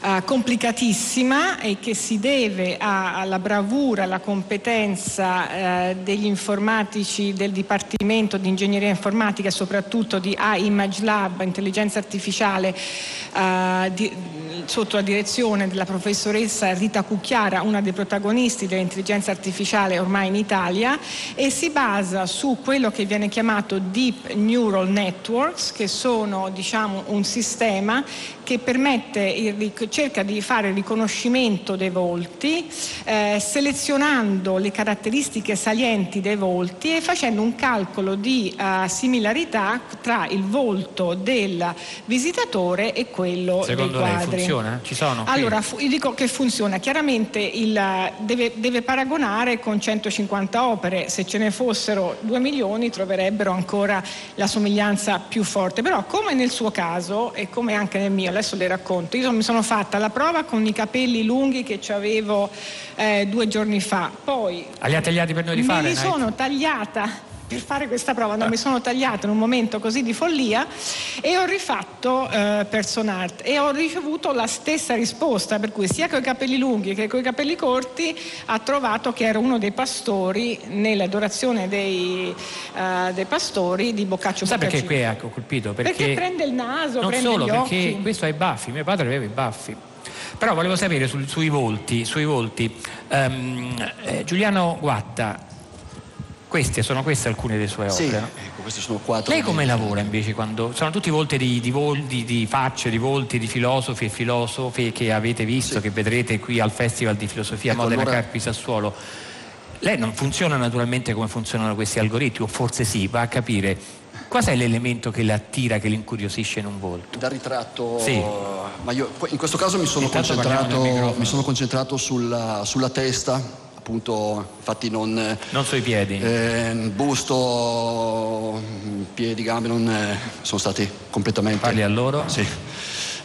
eh, complicatissima e che si deve a- alla bravura, alla competenza eh, degli informatici del Dipartimento di Ingegneria Informatica soprattutto di A-Image Lab, intelligenza artificiale, eh, di- sotto la direzione della professoressa Rita Cucchiara, una dei protagonisti dell'intelligenza artificiale ormai in Italia, e si basa su quello che viene chiamato Deep Neural Networks, che sono diciamo, un sistema che permette cerca di fare il riconoscimento dei volti, eh, selezionando le caratteristiche salienti dei volti e facendo un calcolo di eh, similarità tra il volto del visitatore e quello Secondo dei lei quadri. funziona? Ci sono? Allora, fu- io dico che funziona, chiaramente il, deve, deve paragonare con 150 opere, se ce ne fossero 2 milioni troverebbero ancora la somiglianza più forte, però come nel suo caso e come anche nel mio, adesso le racconto, io mi sono fatta la prova con i capelli lunghi che avevo eh, due giorni fa, poi Ah, li ha tagliati per noi di me fare? li sono tagliata per fare questa prova, no, mi sono tagliata in un momento così di follia e ho rifatto eh, person art e ho ricevuto la stessa risposta, per cui sia con i capelli lunghi che con i capelli corti ha trovato che era uno dei pastori nell'adorazione dei, eh, dei pastori di Boccaccio Sa perché Boccaccini. qui ha colpito? Perché, prende il naso, non prende solo gli perché occhi. questo ha i baffi, mio padre aveva i baffi. Però volevo sapere sul- sui volti, sui volti. Ehm, eh, Giuliano Guatta, queste sono queste alcune delle sue Sì, opere. no? ecco, questi sono quattro. Lei come lavora invece quando sono tutti volti di, di, vol- di- di facce, di volti di filosofi e filosofi che avete visto, che vedrete qui al Festival di Filosofia Ecco, Modena allora- Carpi Sassuolo. Lei non funziona naturalmente come funzionano questi algoritmi, o forse sì, va a capire qual è l'elemento che l'attira, che l'incuriosisce in un volto. Da ritratto, Sì. ma io in questo caso mi sono Intanto concentrato, mi sono concentrato sulla, sulla testa, appunto, infatti non, Non sui piedi. eh, busto, piedi, gambe non eh, sono stati completamente. Parli a loro? Sì.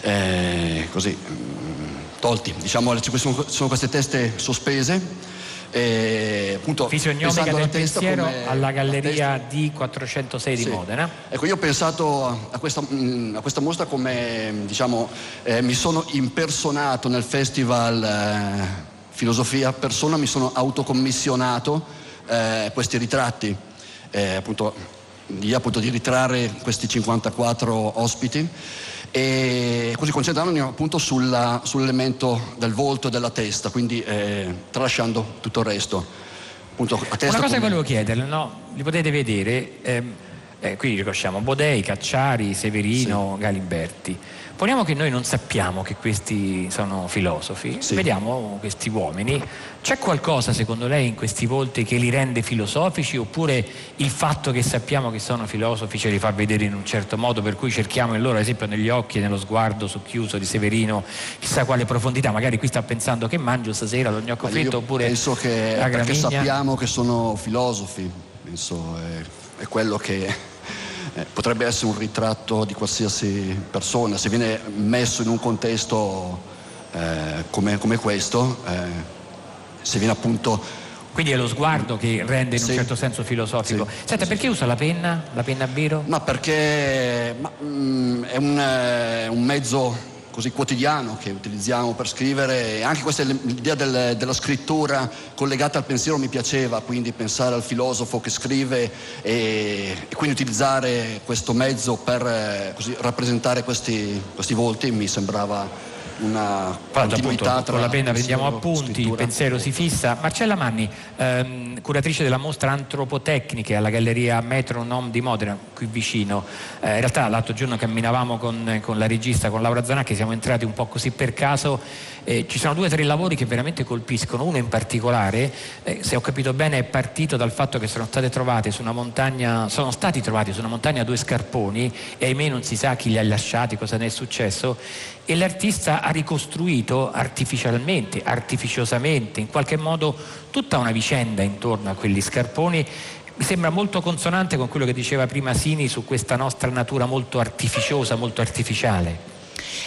Eh, così, mm, tolti. Diciamo, ci sono, sono queste teste sospese. E appunto Fisionomica del testa pensiero alla la galleria D406 di Sì. Modena. Ecco, io ho pensato a- a questa, mm, a questa mostra come, diciamo, eh, mi sono impersonato nel festival eh, Filosofia Persona, mi sono autocommissionato eh, questi ritratti, eh, appunto, di, appunto, di ritrarre questi 54 ospiti e così concentrandomi appunto sulla- sull'elemento del volto e della testa, quindi eh, tralasciando tutto il resto. Appunto, a testa Una cosa che come- volevo chiederle, no? Li potete vedere, ehm, eh, qui riconosciamo Bodei, Cacciari, Severino, Galimberti. Poniamo che noi non sappiamo che questi sono filosofi, vediamo questi uomini. C'è qualcosa secondo lei in questi volti che li rende filosofici oppure il fatto che sappiamo che sono filosofi ce li fa vedere in un certo modo per cui cerchiamo in loro, ad esempio negli occhi e nello sguardo socchiuso di Severino, chissà quale profondità, magari qui sta pensando che mangio stasera lo gnocco fritto oppure penso che perché sappiamo che sono filosofi, penso è, è quello che eh, potrebbe essere un ritratto di qualsiasi persona, se viene messo in un contesto eh, come, come questo, eh, se viene appunto Quindi è lo sguardo che rende in un Sì. certo senso filosofico. Senta, perché usa la penna? La penna a biro? Ma perché ma, mm, è un, eh, un mezzo così quotidiano che utilizziamo per scrivere. Anche questa l'idea del, della scrittura collegata al pensiero mi piaceva, quindi pensare al filosofo che scrive e, e quindi utilizzare questo mezzo per eh, così, rappresentare questi, questi volti mi sembrava una Quando continuità appunto con la penna prendiamo appunti, il pensiero si fissa. Marcella Manni, ehm, curatrice della mostra Antropotecniche alla Galleria Metronom di Modena, qui vicino. Eh, in realtà l'altro giorno camminavamo con, con la regista, con Laura Zanacchi, siamo entrati un po' così per caso. Eh, ci sono due o tre lavori che veramente colpiscono. Uno in particolare, eh, se ho capito bene, è partito dal fatto che sono montagna, sono stati trovati su una montagna due scarponi e ahimè non si sa chi li ha lasciati, cosa ne è successo e l'artista ha ricostruito artificialmente, artificiosamente, in qualche modo tutta una vicenda intorno a quegli scarponi. Mi sembra molto consonante con quello che diceva prima Sini su questa nostra natura molto artificiosa, molto artificiale.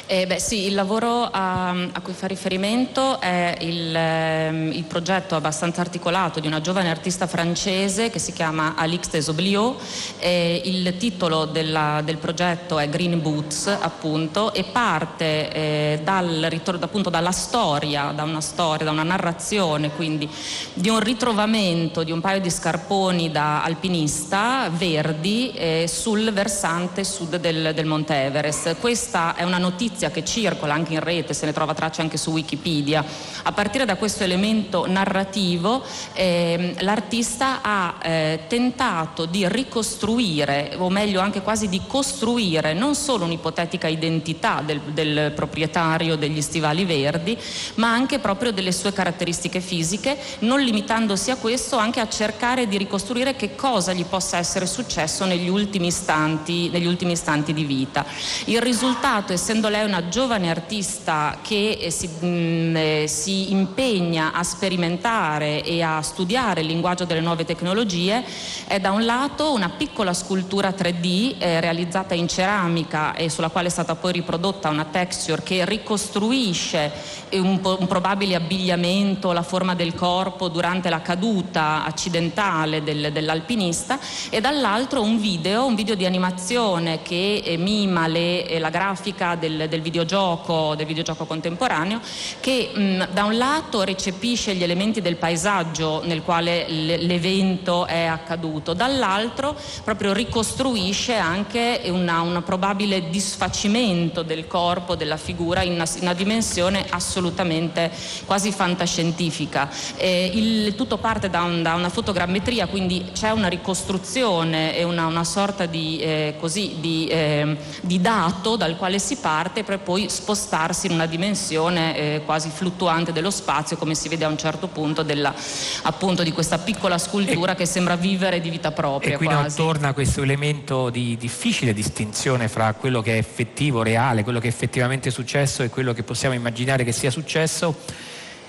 Eh, beh, sì, il lavoro a, a cui fa riferimento è il, ehm, il progetto abbastanza articolato di una giovane artista francese che si chiama Alix Desobliot. Eh, il titolo della- del progetto è Green Boots, appunto, e parte eh, dal ritor- appunto dalla storia, da una storia, da una narrazione, quindi di un ritrovamento di un paio di scarponi da alpinista verdi eh, sul versante sud del, del Monte Everest. Questa è una notizia che circola anche in rete, se ne trova traccia anche su Wikipedia. A partire da questo elemento narrativo ehm, l'artista ha eh, tentato di ricostruire, o meglio anche quasi di costruire, non solo un'ipotetica identità del, del proprietario degli stivali verdi, ma anche proprio delle sue caratteristiche fisiche, non limitandosi a questo anche a cercare di ricostruire che cosa gli possa essere successo negli ultimi istanti, negli ultimi istanti di vita. Il risultato, essendo lei una giovane artista che eh, si, mh, eh, si impegna a sperimentare e a studiare il linguaggio delle nuove tecnologie, è da un lato una piccola scultura 3D eh, realizzata in ceramica e sulla quale è stata poi riprodotta una texture che ricostruisce eh, un, un probabile abbigliamento, la forma del corpo durante la caduta accidentale del- dell'alpinista e dall'altro un video, un video di animazione che eh, mima le- eh, la grafica del, del videogioco, del videogioco contemporaneo che mh, da un lato recepisce gli elementi del paesaggio nel quale l'evento è accaduto, dall'altro proprio ricostruisce anche una probabile disfacimento del corpo, della figura in una, in una dimensione assolutamente quasi fantascientifica. Eh, il tutto parte da, un- da una fotogrammetria, quindi c'è una ricostruzione e una, una sorta di, eh, così, di, eh, di dato dal quale si parte per poi spostarsi in una dimensione eh, quasi fluttuante dello spazio, come si vede a un certo punto della, appunto di questa piccola scultura che sembra vivere di vita propria. E qui quasi. torna questo elemento di difficile distinzione fra quello che è effettivo, reale, quello che è effettivamente successo e quello che possiamo immaginare che sia successo.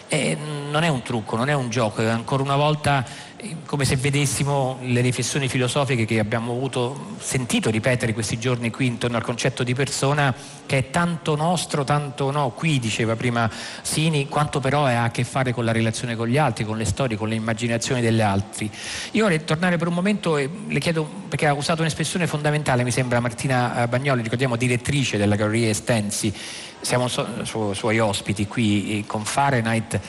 Eh, non è un trucco, non è un gioco, è ancora una volta come se vedessimo le riflessioni filosofiche che abbiamo avuto, sentito ripetere questi giorni qui intorno al concetto di persona che è tanto nostro, tanto no, qui diceva prima Sini, quanto però ha a che fare con la relazione con gli altri, con le storie, con le immaginazioni degli altri. Io vorrei tornare per un momento e le chiedo, perché ha usato un'espressione fondamentale, mi sembra Martina eh, Bagnoli, ricordiamo direttrice della Galleria Estensi, siamo su- su- suoi ospiti qui eh, con Fahrenheit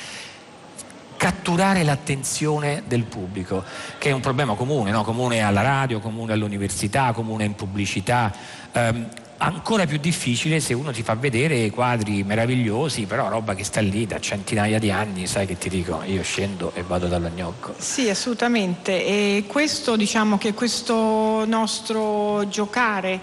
catturare l'attenzione del pubblico, che è un problema comune, no? comune alla radio, comune all'università, comune in pubblicità. Ehm, ancora più difficile se uno ti fa vedere quadri meravigliosi, però roba che sta lì da centinaia di anni, sai che ti dico, io scendo e vado dallo gnocco. Sì, assolutamente. E questo, diciamo che questo nostro giocare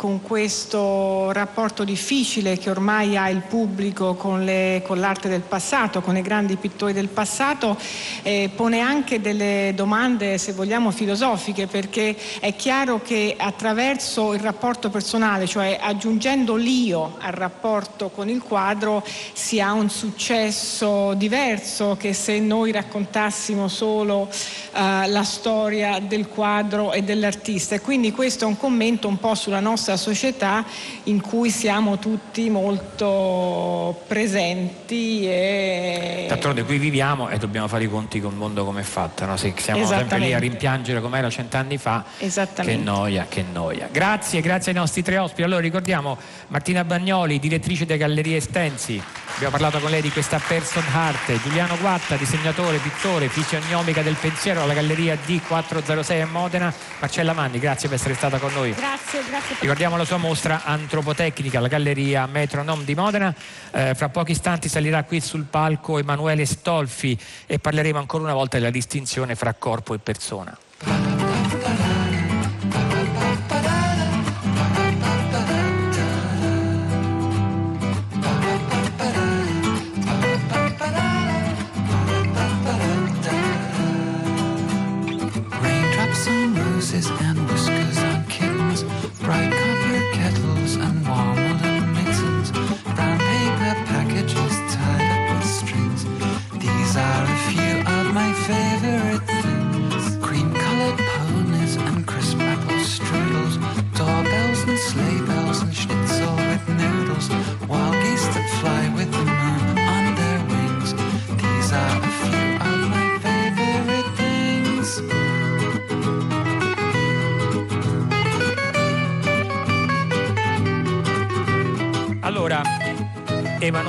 con questo rapporto difficile che ormai ha il pubblico con, le- con l'arte del passato, con i grandi pittori del passato, eh, pone anche delle domande, se vogliamo, filosofiche, perché è chiaro che attraverso il rapporto personale, cioè aggiungendo l'io al rapporto con il quadro, si ha un successo diverso che se noi raccontassimo solo eh, la storia del quadro e dell'artista. E quindi questo è un commento un po' sulla nostra nostra società in cui siamo tutti molto presenti e D'altronde qui viviamo e dobbiamo fare i conti con il mondo come è fatto, no? Se siamo sempre lì a rimpiangere come era cent'anni fa, che noia, che noia. Grazie, grazie ai nostri tre ospiti. Allora ricordiamo Martina Bagnoli, direttrice delle Gallerie Estensi, abbiamo parlato con lei di questa person art, Giuliano Guatta, disegnatore, pittore, fisionomica del pensiero alla Galleria D406 a Modena, Marcella Manni, grazie per essere stata con noi. Grazie, grazie. Ricordiamo la sua mostra antropotecnica alla Galleria Metronom di Modena. Eh, fra pochi istanti salirà qui sul palco Emanuele Stolfi e parleremo ancora una volta della distinzione fra corpo e persona.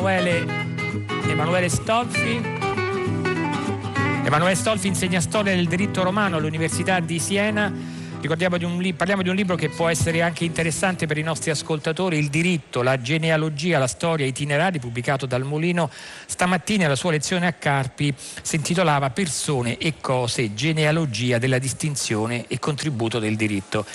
Emanuele, Emanuele Stolfi. Emanuele Stolfi insegna storia del diritto romano all'Università di Siena. Di un li- parliamo di un libro che può essere anche interessante per i nostri ascoltatori, Il diritto, la genealogia, la storia, itinerari, pubblicato dal Mulino. Stamattina la sua lezione a Carpi si intitolava Persone e cose, genealogia della distinzione e contributo del diritto.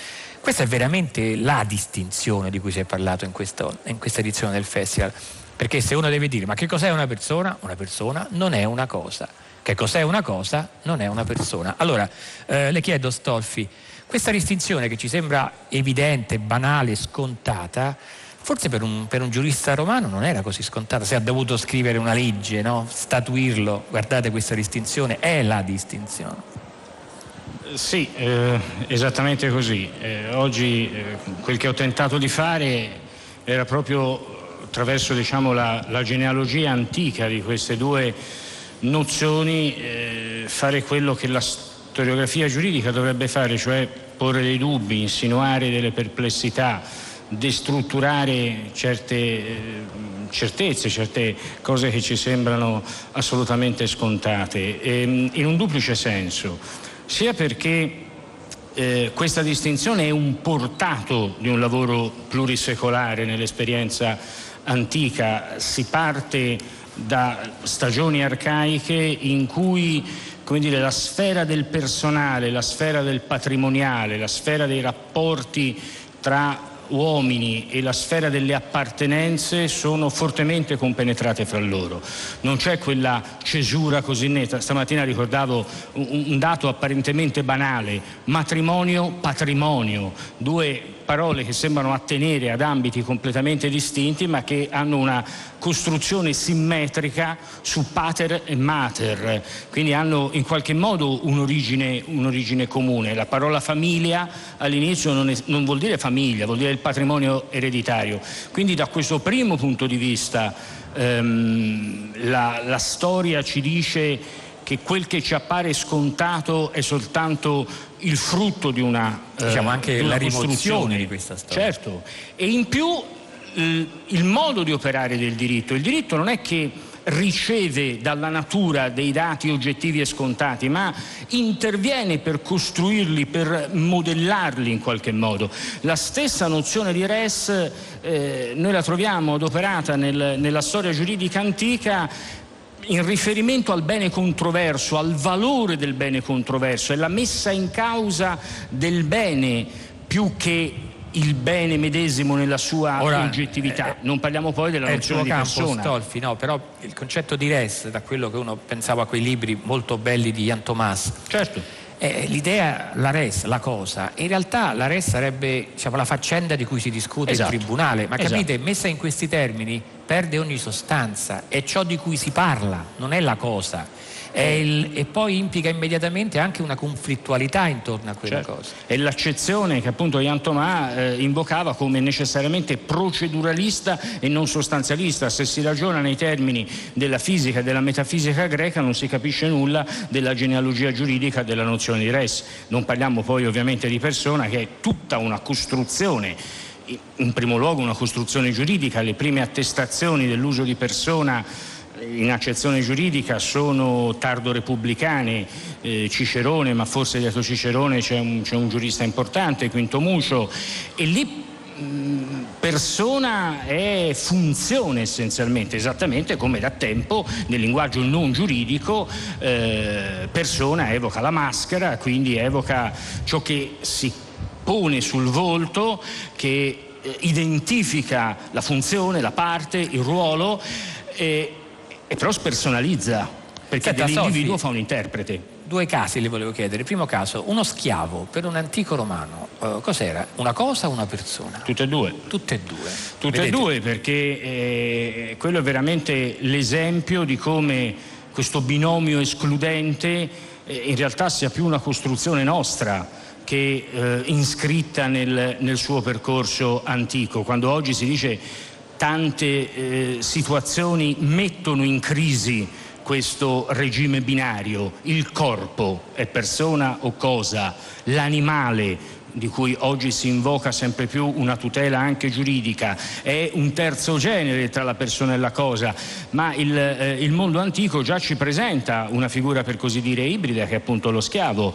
Questa è veramente la distinzione di cui si è parlato in, questo- in questa edizione del festival. Perché se uno deve dire ma che cos'è una persona? Una persona non è una cosa. Che cos'è una cosa? Non è una persona. Allora, eh, le chiedo Stolfi, questa distinzione che ci sembra evidente, banale, scontata, forse per un, per un giurista romano non era così scontata, se ha dovuto scrivere una legge, no? statuirlo, guardate questa distinzione, è la distinzione. Sì, eh, esattamente così. Eh, oggi eh, quel che ho tentato di fare era proprio attraverso diciamo, la, la genealogia antica di queste due nozioni eh, fare quello che la storiografia giuridica dovrebbe fare, cioè porre dei dubbi, insinuare delle perplessità, destrutturare certe eh, certezze, certe cose che ci sembrano assolutamente scontate, ehm, in un duplice senso, sia perché eh, questa distinzione è un portato di un lavoro plurisecolare nell'esperienza antica, si parte da stagioni arcaiche in cui come dire, la sfera del personale, la sfera del patrimoniale, la sfera dei rapporti tra uomini e la sfera delle appartenenze sono fortemente compenetrate fra loro. Non c'è quella cesura così netta. Stamattina ricordavo un, dato apparentemente banale, matrimonio, patrimonio, due parole che sembrano attenere ad ambiti completamente distinti ma che hanno una costruzione simmetrica su pater e mater, quindi hanno in qualche modo un'origine, un'origine comune. La parola famiglia all'inizio non, è- non vuol dire famiglia, vuol dire il patrimonio ereditario. Quindi da questo primo punto di vista ehm, la, la storia ci dice che quel che ci appare scontato è soltanto il frutto di una, eh, Diciamo anche di una la costruzione. di questa storia. Certo, e in più il, il modo di operare del diritto. Il diritto non è che riceve dalla natura dei dati oggettivi e scontati, ma interviene per costruirli, per modellarli in qualche modo. La stessa nozione di res eh, noi la troviamo adoperata nel- nella storia giuridica antica in riferimento al bene controverso, al valore del bene controverso, è la messa in causa del bene più che il bene medesimo nella sua Ora, oggettività. non parliamo poi della nozione di campo, persona. Stolfi, no, però il concetto di res, da quello che uno pensava a quei libri molto belli di Jan Thomas, certo. l'idea, la res, la cosa, in realtà la res sarebbe diciamo, la faccenda di cui si discute Esatto. in tribunale, ma Esatto. capite, messa in questi termini perde ogni sostanza, è ciò di cui si parla, non è la cosa. È il- e poi implica immediatamente anche una conflittualità intorno a quella Certo. cosa. È l'accezione che appunto Jan Thomas eh, invocava come necessariamente proceduralista e non sostanzialista. Se si ragiona nei termini della fisica e della metafisica greca non si capisce nulla della genealogia giuridica della nozione di res. Non parliamo poi ovviamente di persona che è tutta una costruzione in primo luogo una costruzione giuridica, le prime attestazioni dell'uso di persona in accezione giuridica sono tardo repubblicane, eh, Cicerone, ma forse dietro Cicerone c'è un, c'è un giurista importante, Quinto Mucio, e lì mh, persona è funzione essenzialmente, esattamente come da tempo nel linguaggio non giuridico eh, persona evoca la maschera, quindi evoca ciò che si pone sul volto, che eh, identifica la funzione, la parte, il ruolo e, e però spersonalizza, perché Senta, dell'individuo Sofi, fa un interprete. Due casi le volevo chiedere. Primo caso, uno schiavo per un antico romano, eh, cos'era? Una cosa o una persona? Tutte e due. Tutte e due. Tutte Vedete? e due perché eh, quello è veramente l'esempio di come questo binomio escludente eh, in realtà sia più una costruzione nostra che eh, iscritta nel, nel suo percorso antico. Quando oggi si dice tante eh, situazioni mettono in crisi questo regime binario, il corpo è persona o cosa, l'animale di cui oggi si invoca sempre più una tutela anche giuridica, è un terzo genere tra la persona e la cosa, ma il, eh, il mondo antico già ci presenta una figura per così dire ibrida che è appunto lo schiavo,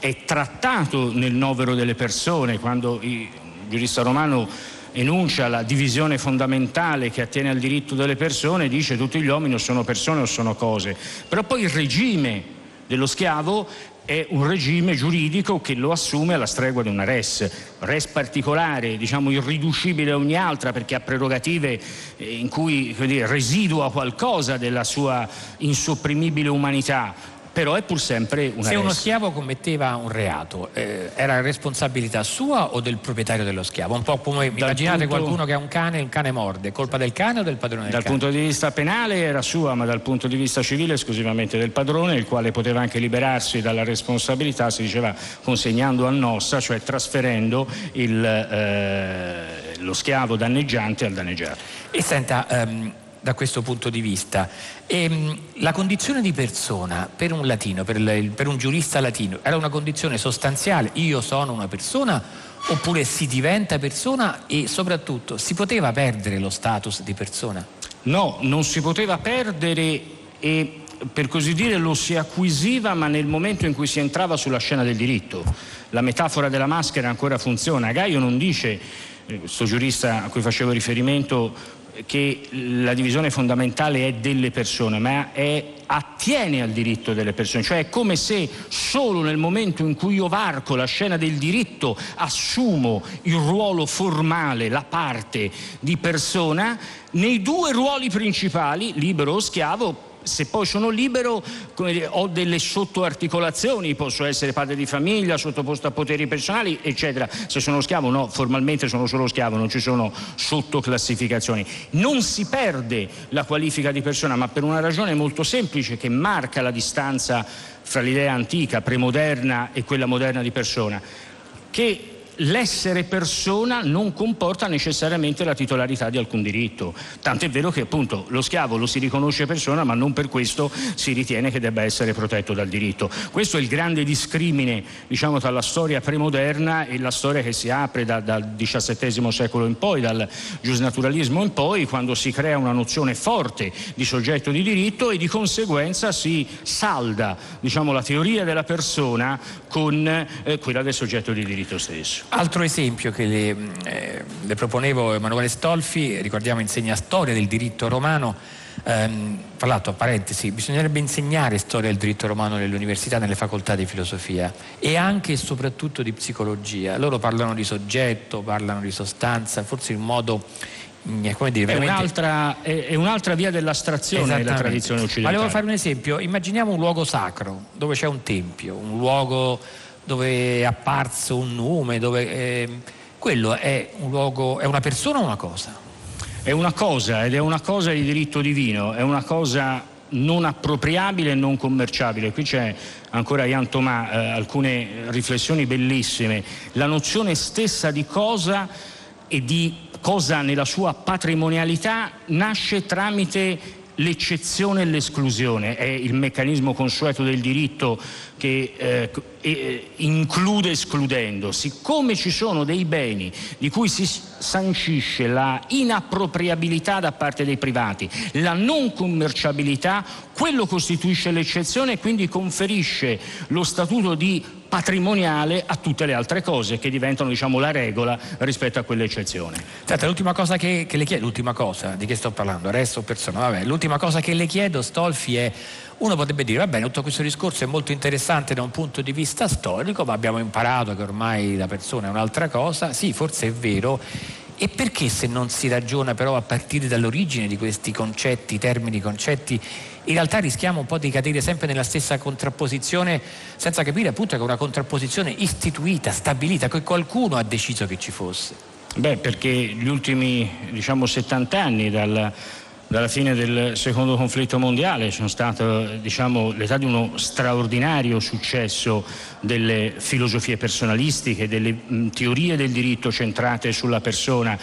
è trattato nel novero delle persone quando il giurista romano enuncia la divisione fondamentale che attiene al diritto delle persone, dice tutti gli uomini o sono persone o sono cose, però poi il regime dello schiavo è un regime giuridico che lo assume alla stregua di una res, res particolare, diciamo irriducibile a ogni altra perché ha prerogative eh, in cui dire, residua qualcosa della sua insopprimibile umanità, però è pur sempre una Se uno schiavo commetteva un reato, eh, era responsabilità sua o del proprietario dello schiavo? Un po' come immaginate punto- qualcuno che ha un cane e il cane morde, colpa del cane o del padrone del Dal cane? punto di vista penale era sua, ma dal punto di vista civile esclusivamente del padrone, il quale poteva anche liberarsi dalla responsabilità, si diceva consegnando a nossa, cioè trasferendo il, eh, lo schiavo danneggiante al danneggiato. E senta, ehm, da questo punto di vista, ehm, la condizione di persona per un latino, per, il- per un giurista latino, era una condizione sostanziale? Io sono una persona oppure si diventa persona e soprattutto si poteva perdere lo status di persona? No, non si poteva perdere e per così dire lo si acquisiva ma nel momento in cui si entrava sulla scena del diritto. La metafora della maschera ancora funziona. Gaio non dice, eh, questo giurista a cui facevo riferimento, che la divisione fondamentale è delle persone, ma è, attiene al diritto delle persone, cioè è come se solo nel momento in cui io varco la scena del diritto assumo il ruolo formale, la parte di persona, nei due ruoli principali, libero o schiavo, se poi sono libero dire, ho delle sottoarticolazioni, posso essere padre di famiglia, sottoposto a poteri personali, eccetera. Se sono schiavo no, formalmente sono solo schiavo, non ci sono sottoclassificazioni. Non si perde la qualifica di persona, ma per una ragione molto semplice che marca la distanza fra l'idea antica, premoderna e quella moderna di persona, che l'essere persona non comporta necessariamente la titolarità di alcun diritto. Tant'è vero che appunto lo schiavo lo si riconosce persona, ma non per questo si ritiene che debba essere protetto dal diritto. Questo è il grande discrimine, diciamo, tra la storia premoderna e la storia che si apre da- dal XVII secolo in poi, dal giusnaturalismo in poi, quando si crea una nozione forte di soggetto di diritto e di conseguenza si salda, diciamo, la teoria della persona con eh, quella del soggetto di diritto stesso. Altro esempio che le, eh, le proponevo Emanuele Stolfi, ricordiamo insegna storia del diritto romano, ehm, tra l'altro, parentesi, bisognerebbe insegnare storia del diritto romano nelle università, nelle facoltà di filosofia e anche e soprattutto di psicologia. Loro parlano di soggetto, parlano di sostanza, forse in modo, mm, come dire, È veramente... un'altra, è- è un'altra via dell'astrazione della tradizione occidentale. volevo fare un esempio, immaginiamo un luogo sacro dove c'è un tempio, un luogo dove è apparso un nome, dove ehm, quello è un luogo, è una persona o una cosa? è una cosa ed è una cosa di diritto divino, è una cosa non appropriabile e non commerciabile. Qui c'è ancora Ian Tomà, eh, alcune riflessioni bellissime. La nozione stessa di cosa e di cosa nella sua patrimonialità nasce tramite l'eccezione e l'esclusione, è il meccanismo consueto del diritto che eh, eh, include escludendo. Siccome ci sono dei beni di cui si sancisce la inappropriabilità da parte dei privati, la non commerciabilità, quello costituisce l'eccezione e quindi conferisce lo statuto di patrimoniale a tutte le altre cose che diventano diciamo, la regola rispetto a quell'eccezione. Senta, l'ultima cosa che, che le chiedo, l'ultima cosa di che sto parlando, resto persona, vabbè, l'ultima cosa che le chiedo, Stolfi, è uno potrebbe dire, va tutto questo discorso è molto interessante da un punto di vista storico, ma abbiamo imparato che ormai la persona è un'altra cosa. Sì, forse è vero. E perché se non si ragiona però a partire dall'origine di questi concetti, termini, concetti, in realtà rischiamo un po' di cadere sempre nella stessa contrapposizione senza capire appunto che è una contrapposizione istituita, stabilita, che qualcuno ha deciso che ci fosse. Beh, perché gli ultimi diciamo 70 anni dal dalla fine del secondo conflitto mondiale sono stato diciamo, l'età di uno straordinario successo delle filosofie personalistiche, delle mh, teorie del diritto centrate sulla persona,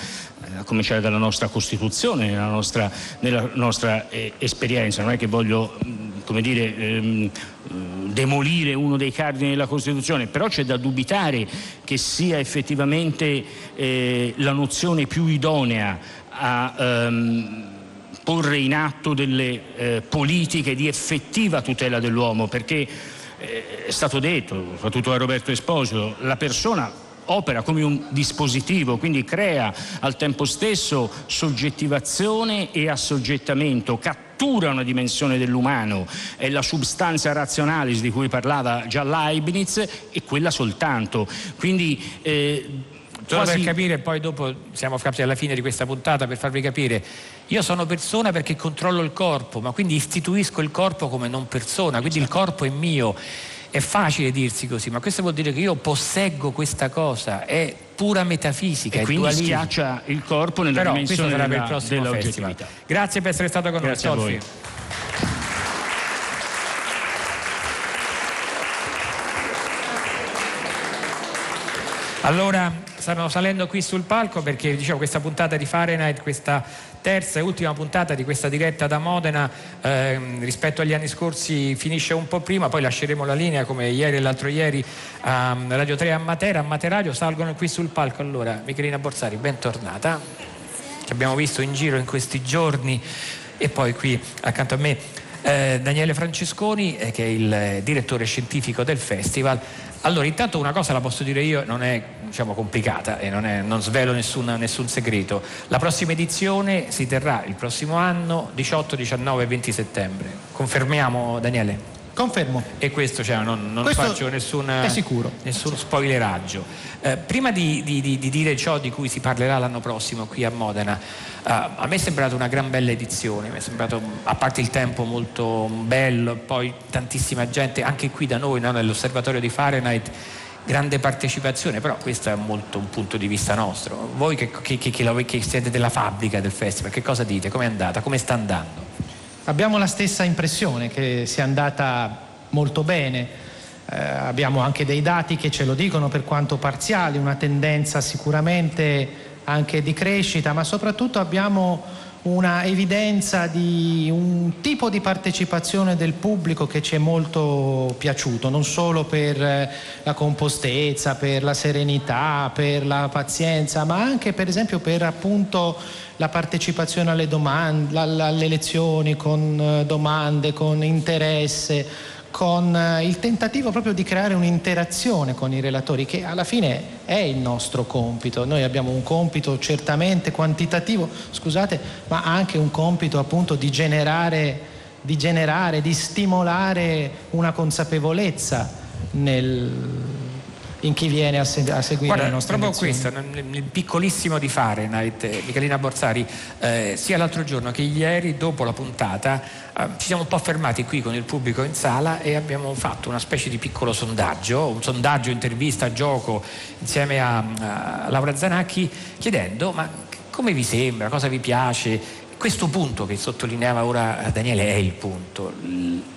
a cominciare dalla nostra Costituzione, nella nostra, nella nostra eh, esperienza. Non è che voglio come dire, ehm, demolire uno dei cardini della Costituzione, però c'è da dubitare che sia effettivamente eh, la nozione più idonea a ehm, porre in atto delle eh, politiche di effettiva tutela dell'uomo, perché eh, è stato detto, soprattutto da Roberto Esposito, la persona opera come un dispositivo, quindi crea al tempo stesso soggettivazione e assoggettamento, cattura una dimensione dell'umano, è la substanza razionalis di cui parlava già Leibniz e quella soltanto. Quindi eh, Solo quasi... per capire, poi dopo siamo capiti alla fine di questa puntata per farvi capire, io sono persona perché controllo il corpo, ma quindi istituisco il corpo come non persona, quindi il corpo è mio. È facile dirsi così, ma questo vuol dire che io posseggo questa cosa, è pura metafisica. E quindi dualismo. schiaccia il corpo nella Però dimensione sarà per della, il prossimo dell'oggettività. festival. Grazie per essere stato con Grazie noi. Solfi. Allora, stanno salendo qui sul palco perché dicevo questa puntata di Fahrenheit, questa terza e ultima puntata di questa diretta da Modena ehm, rispetto agli anni scorsi finisce un po' prima, poi lasceremo la linea come ieri e l'altro ieri a Radio 3 a Matera, a Materadio salgono qui sul palco. Allora, Michelina Borsari, bentornata. Ci abbiamo visto in giro in questi giorni e poi qui accanto a me eh, Daniele Francesconi eh, che è il eh, direttore scientifico del festival. Allora, intanto una cosa la posso dire io, non è diciamo, complicata e non, è, non svelo nessun, nessun, segreto. La prossima edizione si terrà il prossimo anno 18, 19 e 20 settembre. Confermiamo Daniele? Confermo. E questo cioè, non, non Questo faccio nessun, nessun spoileraggio. Eh, prima di, di, di, di dire ciò di cui si parlerà l'anno prossimo qui a Modena, eh, a me è sembrata una gran bella edizione, mi è sembrato, a parte il tempo molto bello, poi tantissima gente, anche qui da noi, no, nell'osservatorio di Fahrenheit, grande partecipazione, però questo è molto un punto di vista nostro. Voi che, che, che, che siete della fabbrica del festival, che cosa dite? Come è andata? Come sta andando? Abbiamo la stessa impressione che sia andata molto bene. Eh, abbiamo anche dei dati che ce lo dicono per quanto parziali, una tendenza sicuramente anche di crescita, ma soprattutto abbiamo una evidenza di un tipo di partecipazione del pubblico che ci è molto piaciuto, non solo per eh, la compostezza, per la serenità, per la pazienza, ma anche per esempio per appunto la partecipazione alle domande, alle lezioni con eh, domande, con interesse con eh, il tentativo proprio di creare un'interazione con i relatori, che alla fine è il nostro compito. Noi abbiamo un compito certamente quantitativo, scusate, ma anche un compito appunto di generare, di, generare, di stimolare una consapevolezza nel, in chi viene a, se- a seguire Guarda, le nostre proprio questo, nel, nel piccolissimo di Fahrenheit, eh, Michelina Borsari, eh, sia l'altro giorno che ieri, dopo la puntata, eh, ci siamo un po' fermati qui con il pubblico in sala e abbiamo fatto una specie di piccolo sondaggio, un sondaggio, intervista, gioco, insieme a, a Laura Zanacchi, chiedendo ma come vi sembra, cosa vi piace? Questo punto che sottolineava ora Daniele è il punto,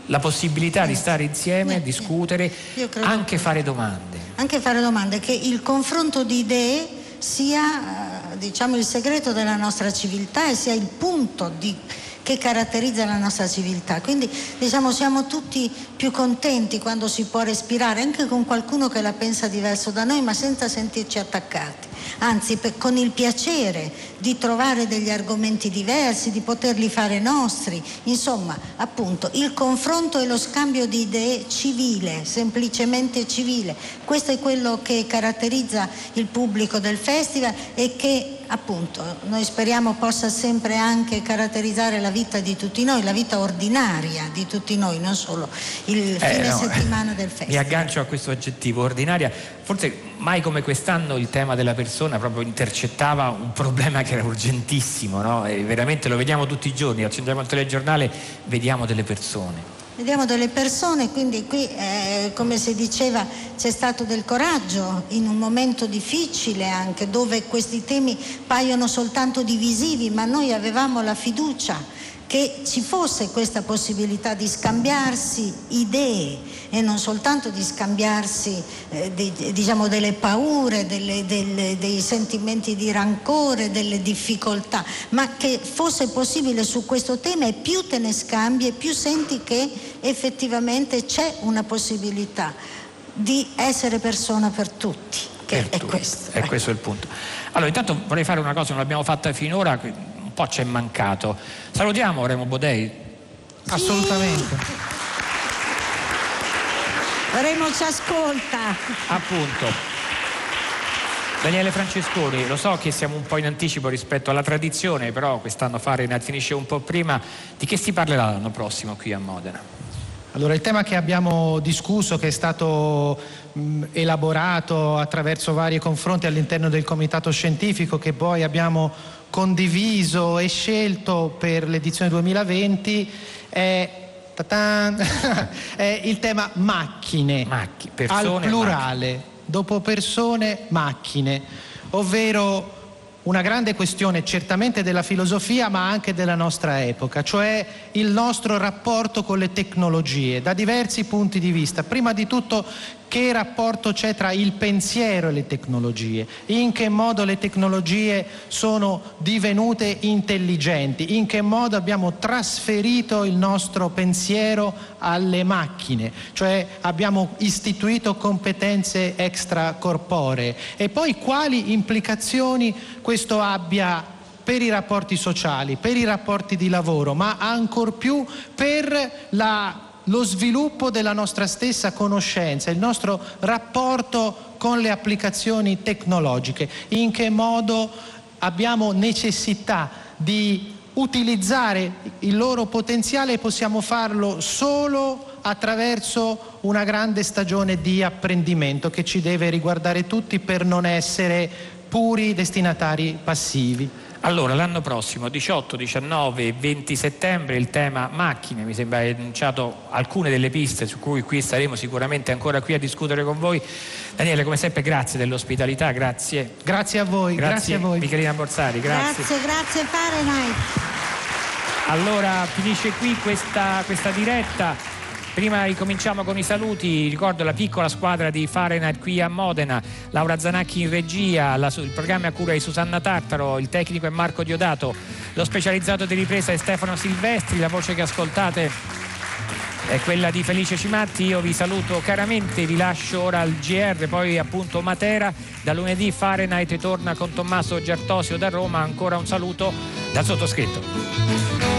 la possibilità di stare insieme, discutere, anche fare domande. Anche fare domande, che il confronto di idee sia eh, diciamo, il segreto della nostra civiltà e sia il punto di- che caratterizza la nostra civiltà. Quindi diciamo, siamo tutti più contenti quando si può respirare anche con qualcuno che la pensa diverso da noi, ma senza sentirci attaccati. Anzi, per- con il piacere di trovare degli argomenti diversi, di poterli fare nostri. Insomma, appunto, il confronto e lo scambio di idee civile, semplicemente civile. Questo è quello che caratterizza il pubblico del festival e che appunto noi speriamo possa sempre anche caratterizzare la vita di tutti noi, la vita ordinaria di tutti noi, non solo il fine Eh, no, settimana del festival. Mi aggancio a questo aggettivo, ordinaria. Forse mai come quest'anno il tema della persona proprio intercettava un problema che era urgentissimo, no? Veramente lo vediamo tutti i giorni, accendiamo il telegiornale, vediamo delle persone. Vediamo delle persone, quindi qui eh, come si diceva c'è stato del coraggio in un momento difficile anche dove questi temi paiono soltanto divisivi, ma noi avevamo la fiducia che ci fosse questa possibilità di scambiarsi idee e non soltanto di scambiarsi eh, di- diciamo delle paure, delle- delle- dei sentimenti di rancore, delle difficoltà, ma che fosse possibile su questo tema e più te ne scambi e più senti che effettivamente c'è una possibilità di essere persona per tutti. Che è questo. E questo è il punto. Allora, intanto vorrei fare una cosa, non l'abbiamo fatta finora, che po' ci è mancato. Salutiamo Remo Bodei. Assolutamente. Remo ci ascolta. Appunto. Daniele Francesconi, lo so che siamo un po' in anticipo rispetto alla tradizione, però quest'anno Fahrenheit finisce un po' prima. Di che si parlerà l'anno prossimo qui a Modena? Allora, il tema che abbiamo discusso, che è stato mh, elaborato attraverso vari confronti all'interno del comitato scientifico, che poi abbiamo condiviso e scelto per l'edizione 2020, è, è il tema macchine, persone, al plurale, dopo persone, macchine, ovvero una grande questione certamente della filosofia ma anche della nostra epoca, cioè il nostro rapporto con le tecnologie da diversi punti di vista. Prima di tutto che rapporto c'è tra il pensiero e le tecnologie, in che modo le tecnologie sono divenute intelligenti, in che modo abbiamo trasferito il nostro pensiero alle macchine, cioè abbiamo istituito competenze extracorporee. E poi quali implicazioni questo abbia per i rapporti sociali, per i rapporti di lavoro, ma ancor più per la- lo sviluppo della nostra stessa conoscenza, il nostro rapporto con le applicazioni tecnologiche, in che modo abbiamo necessità di utilizzare il loro potenziale e possiamo farlo solo attraverso una grande stagione di apprendimento che ci deve riguardare tutti per non essere puri destinatari passivi. Allora, l'anno prossimo, 18, 19 e 20 settembre, il tema macchine, mi sembra hai enunciato alcune delle piste su cui qui staremo sicuramente ancora qui a discutere con voi. Daniele, come sempre, grazie dell'ospitalità, grazie. Grazie a voi, grazie a voi. Michelina Borsari, grazie. Grazie, grazie Fahrenheit. Allora finisce qui questa, questa diretta. Prima ricominciamo con i saluti, ricordo la piccola squadra di Fahrenheit qui a Modena, Laura Zanacchi in regia, la- il programma a cura di Susanna Tartaro, il tecnico è Marco Diodato, lo specializzato di ripresa è Stefano Silvestri, la voce che ascoltate è quella di Felice Cimatti, io vi saluto caramente, vi lascio ora al GR, poi appunto Matera, da lunedì Fahrenheit torna con Tommaso Giartosio da Roma, ancora un saluto dal sottoscritto.